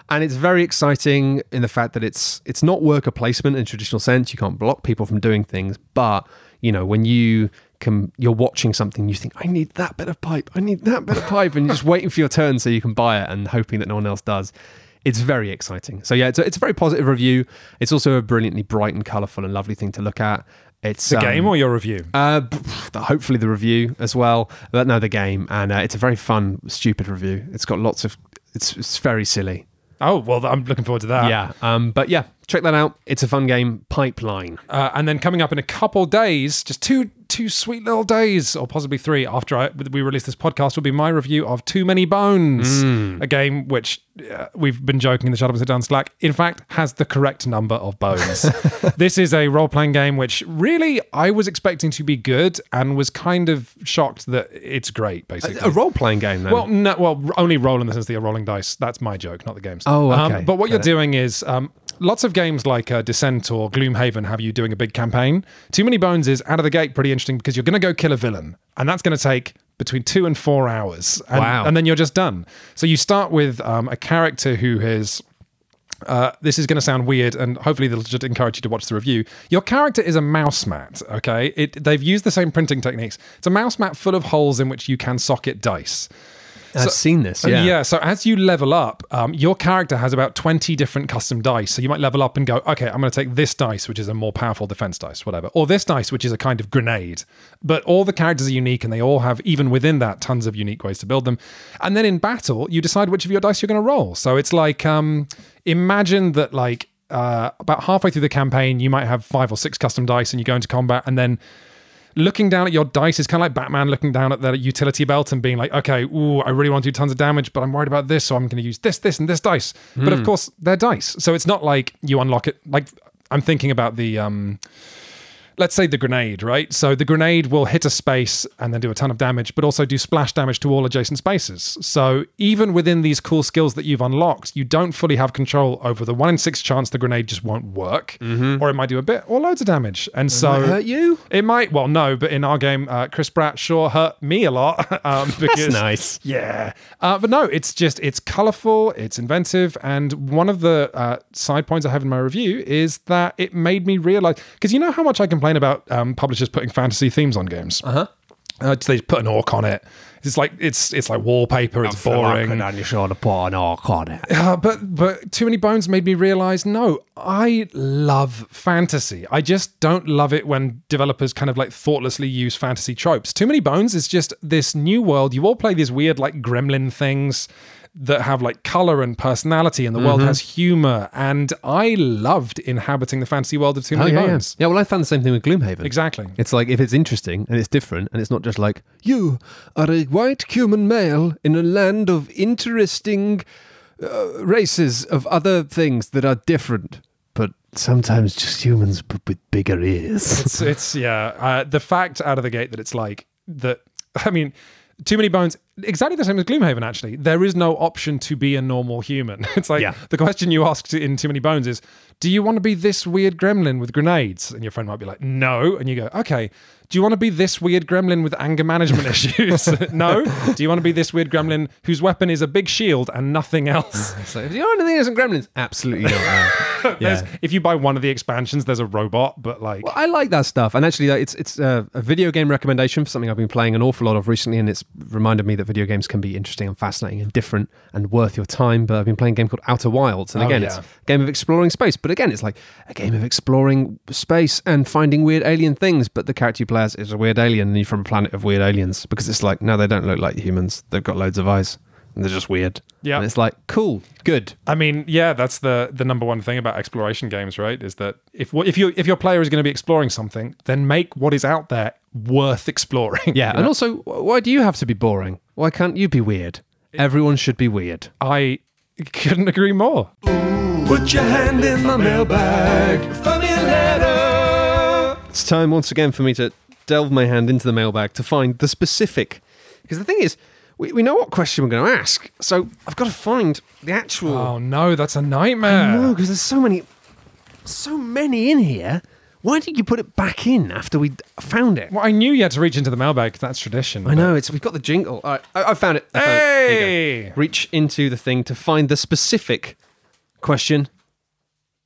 And it's very exciting in the fact that it's it's not worker placement in traditional sense. You can't block people from doing things, but you know when you can you're watching something, you think I need that bit of pipe, I need that bit of pipe, and you're just waiting for your turn so you can buy it and hoping that no one else does. It's very exciting. So yeah, it's a, it's a very positive review. It's also a brilliantly bright and colourful and lovely thing to look at. It's The um, game or your review? uh, hopefully the review as well, but no, the game, and uh, it's a very fun, stupid review. It's got lots of, it's it's very silly. Oh, well, I'm looking forward to that. Yeah. Um, but yeah, check that out. It's a fun game. Pipeline. Uh, and then coming up in a couple days, just two two sweet little days, or possibly three after I, we release this podcast, will be my review of Too Many Bones, a game which uh, we've been joking in the Up and Sit Down Slack. In fact, has the correct number of bones. this is a role playing game which really I was expecting to be good and was kind of shocked that it's great. Basically, A role playing game then. Well, no, well, only roll in the sense that you're rolling dice. That's my joke, not the game's. Oh, Um, okay. but what you're it. doing is um, lots of games like uh, Descent or Gloomhaven have you doing a big campaign. Too Many Bones is out of the gate pretty interesting because you're going to go kill a villain, and that's going to take between two and four hours. And, Wow. And then you're just done. So you start with um, a character who has. Uh, this is going to sound weird, and hopefully they'll just encourage you to watch the review. Your character is a mouse mat, okay? It, they've used the same printing techniques. It's a mouse mat full of holes in which you can socket dice. I've seen this. Uh, Yeah. So as you level up, um, your character has about 20 different custom dice. So you might level up and go, okay, I'm going to take this dice, which is a more powerful defense dice, whatever, or this dice, which is a kind of grenade. But all the characters are unique and they all have, even within that, tons of unique ways to build them. And then in battle, you decide which of your dice you're going to roll. So it's like, um, imagine that, like, uh, about halfway through the campaign, you might have five or six custom dice and you go into combat and then looking down at your dice is kind of like Batman looking down at their utility belt and being like, okay, ooh, I really want to do tons of damage, but I'm worried about this, so I'm going to use this, this, and this dice. But of course, they're dice, so it's not like you unlock it. Like I'm thinking about the um, let's say the grenade, right? So the grenade will hit a space and then do a ton of damage, but also do splash damage to all adjacent spaces. So even within these cool skills that you've unlocked, you don't fully have control over the one in six chance the grenade just won't work, or it might do a bit or loads of damage. And so Mm-hmm. Hurt you? It might. Well, no, but in our game, uh, Chris Pratt sure hurt me a lot um, because nice. yeah, uh, but no, it's just it's colorful, it's inventive, and one of the uh, side points I have in my review is that it made me realize because you know how much I complain about um, publishers putting fantasy themes on games. Uh-huh. Uh, they put an orc on it. It's like it's it's like wallpaper. It's boring. Like you should have put an orc on it. Uh, but but too many bones made me realize no i love fantasy i just don't love it when developers kind of like thoughtlessly use fantasy tropes too many bones is just this new world you all play these weird like gremlin things that have like color and personality and the world has humor and i loved inhabiting the fantasy world of too Oh, many yeah, yeah. bones yeah, well, I found the same thing with Gloomhaven. exactly It's like if it's interesting and it's different and it's not just like, you are a white human male in a land of interesting uh, races of other things that are different, but sometimes just humans but with bigger ears. it's it's yeah uh, the fact out of the gate that it's like that i mean too many bones exactly the same as gloomhaven actually. There is no option to be a normal human. It's like Yeah. the question you asked in too many bones is do you want to be this weird gremlin with grenades? And your friend might be like no. And you go okay do you want to be this weird gremlin with anger management issues no do you want to be this weird gremlin whose weapon is a big shield and nothing else so, do you know anything there's some gremlins? Absolutely not. There's- yeah. if you buy one of the expansions there's a robot but like Well, I like that stuff, and actually, like, it's it's uh, a video game recommendation for something I've been playing an awful lot of recently, and it's reminded me that video games can be interesting and fascinating and different and worth your time. But I've been playing a game called Outer Wilds, and Oh, again, yeah. it's a game of exploring space. But again, it's like a game of exploring space and finding weird alien things. But the character you play as is a weird alien, and you're from a planet of weird aliens because it's like no, they don't look like humans. They've got loads of eyes. And they're just weird. Yeah. and it's like cool, good. I mean, yeah, that's the the number one thing about exploration games, right? Is that if if you if your player is going to be exploring something, then make what is out there worth exploring. Yeah, You and know? also, why do you have to be boring? Why can't you be weird? Everyone should be weird. I couldn't agree more. Put your hand in my mailbag. Find me a letter. It's time once again for me to delve my hand into the mailbag to find the specific. Because the thing is, we, we know what question we're going to ask. So I've got to find the actual. Oh no, that's a nightmare. No, because there's so many, so many in here. Why did you put it back in after we found it? Well, I knew you had to reach into the mailbag. That's tradition. I know it's. We've got the jingle. All right, I, I found it. I found it. There you go. Hey! Reach into the thing to find the specific question.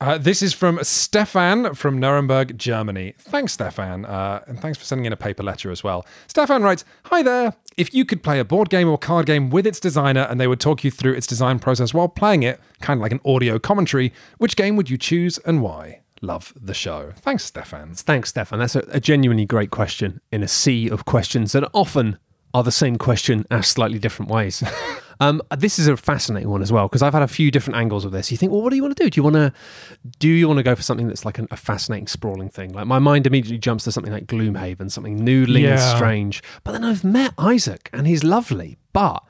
Uh, this is from Stefan from Nuremberg, Germany. Thanks, Stefan. Uh, and thanks for sending in a paper letter as well. Stefan writes Hi there. If you could play a board game or card game with its designer and they would talk you through its design process while playing it, kind of like an audio commentary, which game would you choose and why? Love the show. Thanks, Stefan. Thanks, Stefan. That's a, a genuinely great question in a sea of questions that often are the same question asked slightly different ways. um, this is a fascinating one as well because I've had a few different angles of this. You think, well, what do you want to do? Do you want to do you want to go for something that's like an, a fascinating, sprawling thing? Like my mind immediately jumps to something like Gloomhaven, something noodling and strange. But then I've met Isaac and he's lovely, but.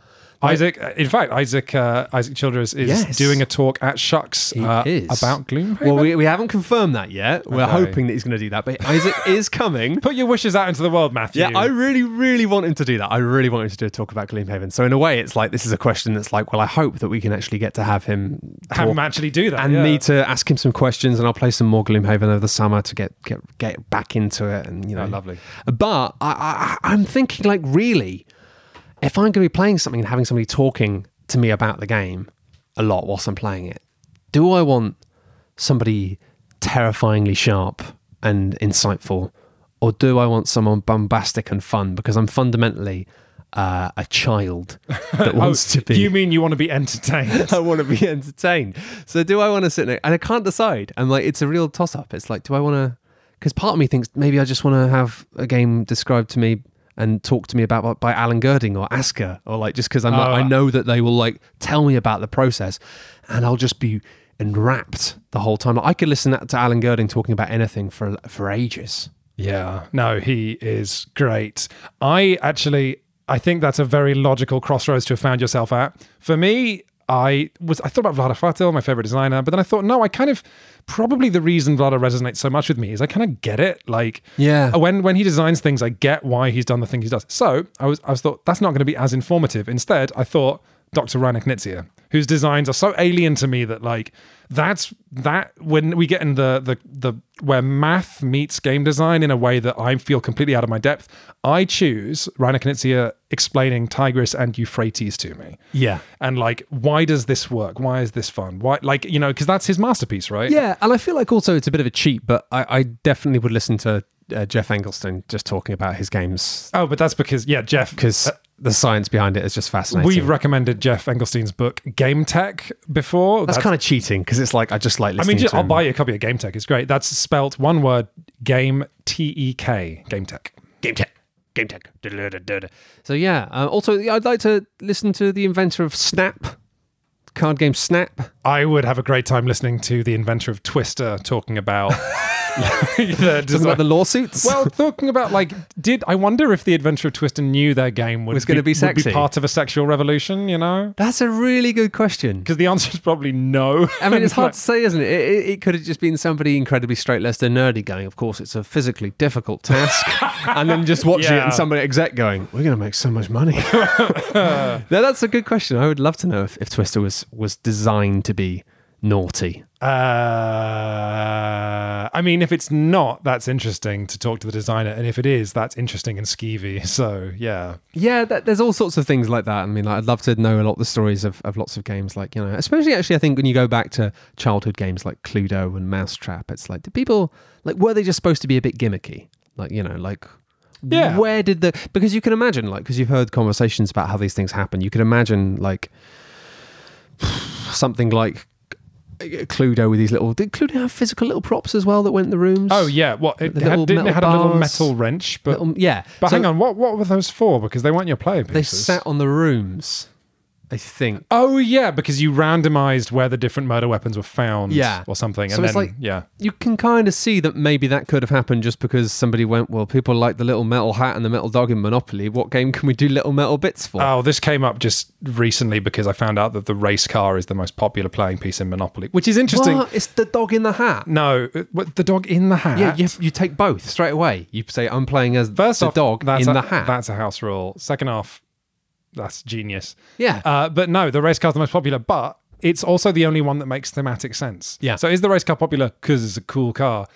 Isaac, uh, in fact, Isaac uh, Isaac Childress is Yes. doing a talk at SHUX uh, is. about Gloomhaven. Well, we, we haven't confirmed that yet. We're Okay. hoping that he's going to do that, but Isaac is coming. Put your wishes out into the world, Matthew. Yeah, I really, really want him to do that. I really want him to do a talk about Gloomhaven. So in a way, it's like this is a question that's like, well, I hope that we can actually get to have him have talk him actually do that. and yeah. me to ask him some questions, and I'll play some more Gloomhaven over the summer to get get get back into it. And you know, Oh, lovely. But I, I, I'm thinking like, really, if I'm going to be playing something and having somebody talking to me about the game a lot whilst I'm playing it, do I want somebody terrifyingly sharp and insightful, or do I want someone bombastic and fun? Because I'm fundamentally uh, a child that wants Oh, to be. You mean you want to be entertained? I want to be entertained. So do I want to sit there? And I can't decide. I'm like, it's a real toss up. It's like, do I want to? Because part of me thinks maybe I just want to have a game described to me and talk to me about by Alan Girding or Asker or like just because I'm like, Oh. I know that they will like tell me about the process, and I'll just be enwrapped the whole time. I could listen to Alan Girding talking about anything for for ages. Yeah, no, he is great. I actually, I think that's a very logical crossroads to have found yourself at. For me, I was I thought about Vlaada Chvátil, my favorite designer, but then I thought, no, I kind of probably the reason Vlada resonates so much with me is I kind of get it. Like, Yeah. Uh, when when he designs things, I get why he's done the thing he does. So I was I was thought that's not going to be as informative. Instead, I thought Dr. Rainer Knizia, whose designs are so alien to me that like that's that when we get in the the the where math meets game design in a way that I feel completely out of my depth, I choose Rainer Knizia explaining Tigris and Euphrates to me. Yeah. And like, why does this work? Why is this fun? Why, like, you know, because that's his masterpiece, right? Yeah, and I feel like also it's a bit of a cheat, but I, I definitely would listen to uh, Geoff Engelstein just talking about his games Oh, but that's because, yeah, Geoff, because the science behind it is just fascinating. we've recommended Geoff Engelstein's book GameTek before. That's, kind of cheating because it's like I just like I listening mean, just, I'll buy you a copy of GameTek. It's great. That's spelt one word: Game T E K. GameTek. Game Tech. GameTek. So yeah. Uh, also, I'd like to listen to the inventor of Snap, card game Snap. I would have a great time listening to the inventor of Twister talking about the Talking about the lawsuits. well, talking about like, did I wonder if the Adventure of Twister knew their game would Was gonna be would sexy. part of a sexual revolution? You know, that's a really good question. because the answer is probably no. I mean, it's hard to say, isn't it? It, it, could have just been somebody incredibly straight-laced and nerdy going, of course, it's a physically difficult task. and then just watching it and somebody exec going, we're going to make so much money. no, that's a good question. I would love to know if, if Twister was, was designed to be naughty. Uh, I mean, if it's not, that's interesting to talk to the designer, and if it is, that's interesting and skeevy. So yeah, Yeah, that, there's all sorts of things like that. I mean, like, I'd love to know a lot of the stories of, of lots of games, like, you know, especially actually, I think when you go back to childhood games like Cluedo and Mousetrap, it's like, did people, like, were they just supposed to be a bit gimmicky? Like, you know, like, Yeah. where did the, because you can imagine, like, because you've heard conversations about how these things happen, you can imagine, like, something like uh, Cluedo with these little, did Cluedo have physical little props as well that went in the rooms? Oh yeah, what it had, didn't it metal had a little metal wrench, but Little- yeah. but So hang on, what what were those for? Because they weren't your player They sat on the rooms, I think. oh yeah, because you randomized where the different murder weapons were found, Yeah. or something, So and it's then like- yeah, you can kind of see that maybe that could have happened just because somebody went, well, people like the little metal hat and the metal dog in Monopoly. What game can we do little metal bits for? Oh, this came up just recently because I found out that the race car is the most popular playing piece in Monopoly, which is interesting. What? It's the dog in the hat. No, what, the dog in the hat. Yeah, you, you take both straight away. You say, I'm playing as First the off, dog in a, the hat. That's a house rule. Second off, that's genius. yeah. Uh, but no, the race car's the most popular, but it's also the only one that makes thematic sense. Yeah. So is the race car popular because it's a cool car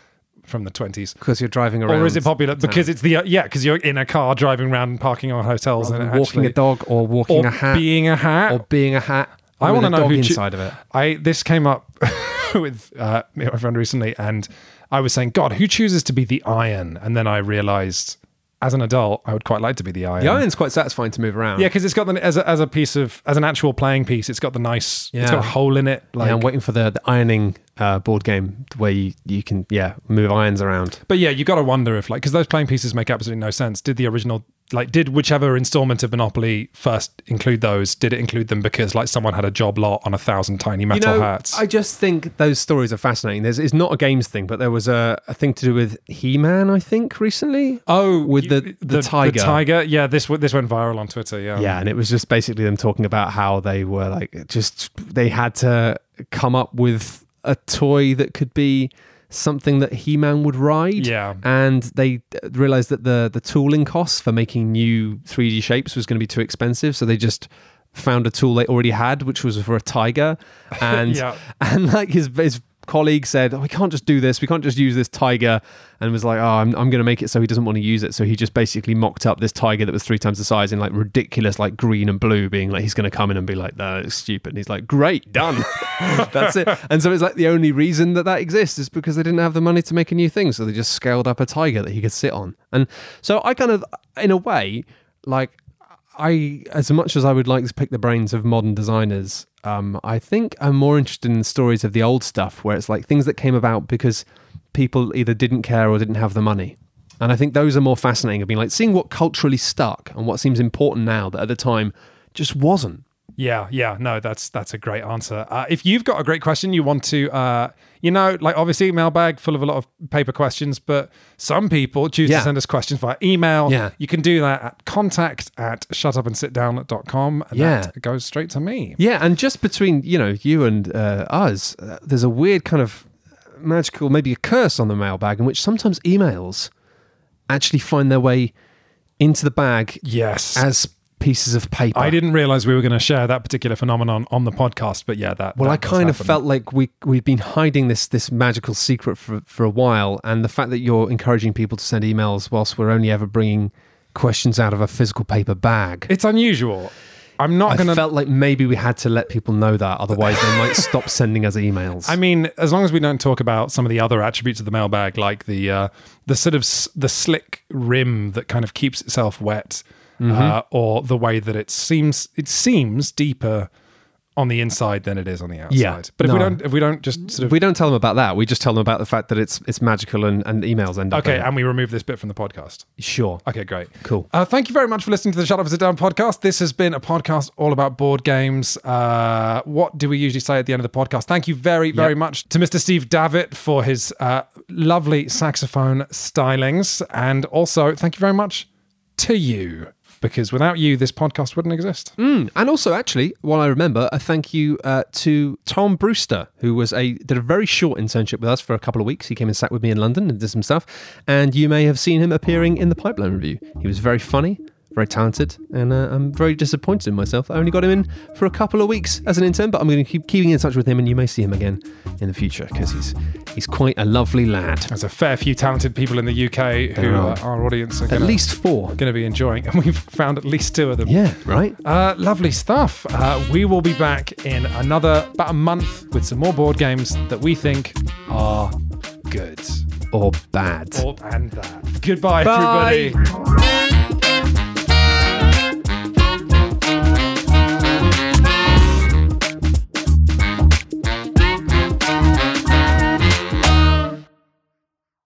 from the 20s? Because you're driving around. Or is it popular because it's the, uh, yeah, because you're in a car driving around and parking on hotels and walking actually, a dog or walking or a hat being a hat. or being a hat? I want to know who inside of it. I this came up with uh, my friend recently, and I was saying, God, who chooses to be the iron? And then I realized, as an adult, I would quite like to be the iron. The iron's quite satisfying to move around. Yeah, because it's got the as a, as a piece of as an actual playing piece, it's got the nice. It's got a Yeah. hole in it. Like, yeah, I'm waiting for the, the ironing uh, board game where you, you can, yeah, move irons around. but yeah, you got to wonder if like because those playing pieces make absolutely no sense. Did the original like did whichever installment of Monopoly first include those? Did it include them because like someone had a job lot on a thousand tiny metal you know, hats? I just think those stories are fascinating. There's, it's not a games thing, but there was a, a thing to do with He-Man, I think, recently. oh, with you- the- the tiger. The tiger. Yeah, this this went viral on Twitter. Yeah. Yeah, and it was just basically them talking about how they were like, just they had to come up with a toy that could be something that He-Man would ride. Yeah. and they realized that the the tooling costs for making new 3D shapes was going to be too expensive, so they just found a tool they already had, which was for a tiger, and Yeah. and like his his colleague said, oh, "We can't just do this. We can't just use this tiger." And was like, "Oh, I'm I'm going to make it so he doesn't want to use it." So he just basically mocked up this tiger that was three times the size in like ridiculous like green and blue, being like he's going to come in and be like, "No, it's stupid." And he's like, "Great, done." That's it. And so it's like the only reason that that exists is because they didn't have the money to make a new thing, so they just scaled up a tiger that he could sit on. And so I kind of, in a way, like I, as much as I would like to pick the brains of modern designers, um, I think I'm more interested in stories of the old stuff, where it's like things that came about because people either didn't care or didn't have the money. And I think those are more fascinating. Of being like seeing what culturally stuck and what seems important now that at the time just wasn't. Yeah, yeah, no, that's that's a great answer. Uh, if you've got a great question, you want to, uh, you know, like obviously mailbag full of a lot of paper questions, but some people choose Yeah. to send us questions via email. Yeah. you can do that at contact at shutupandsitdown.com, and Yeah. that goes straight to me. Yeah, and just between you know you and uh, us, uh, there's a weird kind of magical, maybe a curse on the mailbag, in which sometimes emails actually find their way into the bag Yes, as pieces of paper. I didn't realize we were going to share that particular phenomenon on the podcast, but yeah, that. Well, that I kind of happen. felt like we we've been hiding this this magical secret for for a while, and the fact that you're encouraging people to send emails whilst we're only ever bringing questions out of a physical paper bag. it's unusual. I'm not going to. felt like maybe we had to let people know that, otherwise they might stop sending us emails. I mean, as long as we don't talk about some of the other attributes of the mailbag, like the uh, the sort of s- the slick rim that kind of keeps itself wet, Mm-hmm. uh, or the way that it seems it seems deeper on the inside than it is on the outside. Yeah, but if we don't if we don't just sort of we don't tell them about that. We just tell them about the fact that it's it's magical and, and emails end up. okay, in it. and we remove this bit from the podcast. sure. Okay, great. Cool. Uh, thank you very much for listening to the Shut Up and Sit Down podcast. This has been a podcast all about board games. Uh, what do we usually say at the end of the podcast? Thank you very, very Yep. much to Mr. Steve Davitt for his uh, lovely saxophone stylings. And also, thank you very much to you, because without you, this podcast wouldn't exist. Mm, and also, actually, while I remember, a thank you uh, to Tom Brewster, who was a did a very short internship with us for a couple of weeks. He came and sat with me in London and did some stuff. And you may have seen him appearing in the Pipeline Review. He was very funny, very talented, and uh, I'm very disappointed in myself. I only got him in for a couple of weeks as an intern, but I'm going to keep keeping in touch with him, and you may see him again in the future because he's he's quite a lovely lad. There's a fair few talented people in the UK who are. uh, our audience are At gonna, least four. going to be enjoying, and we've found at least two of them. Yeah, right. Uh, lovely stuff. Uh, we will be back in another about a month with some more board games that we think are good. Or bad. Or and that. Goodbye, Bye. everybody.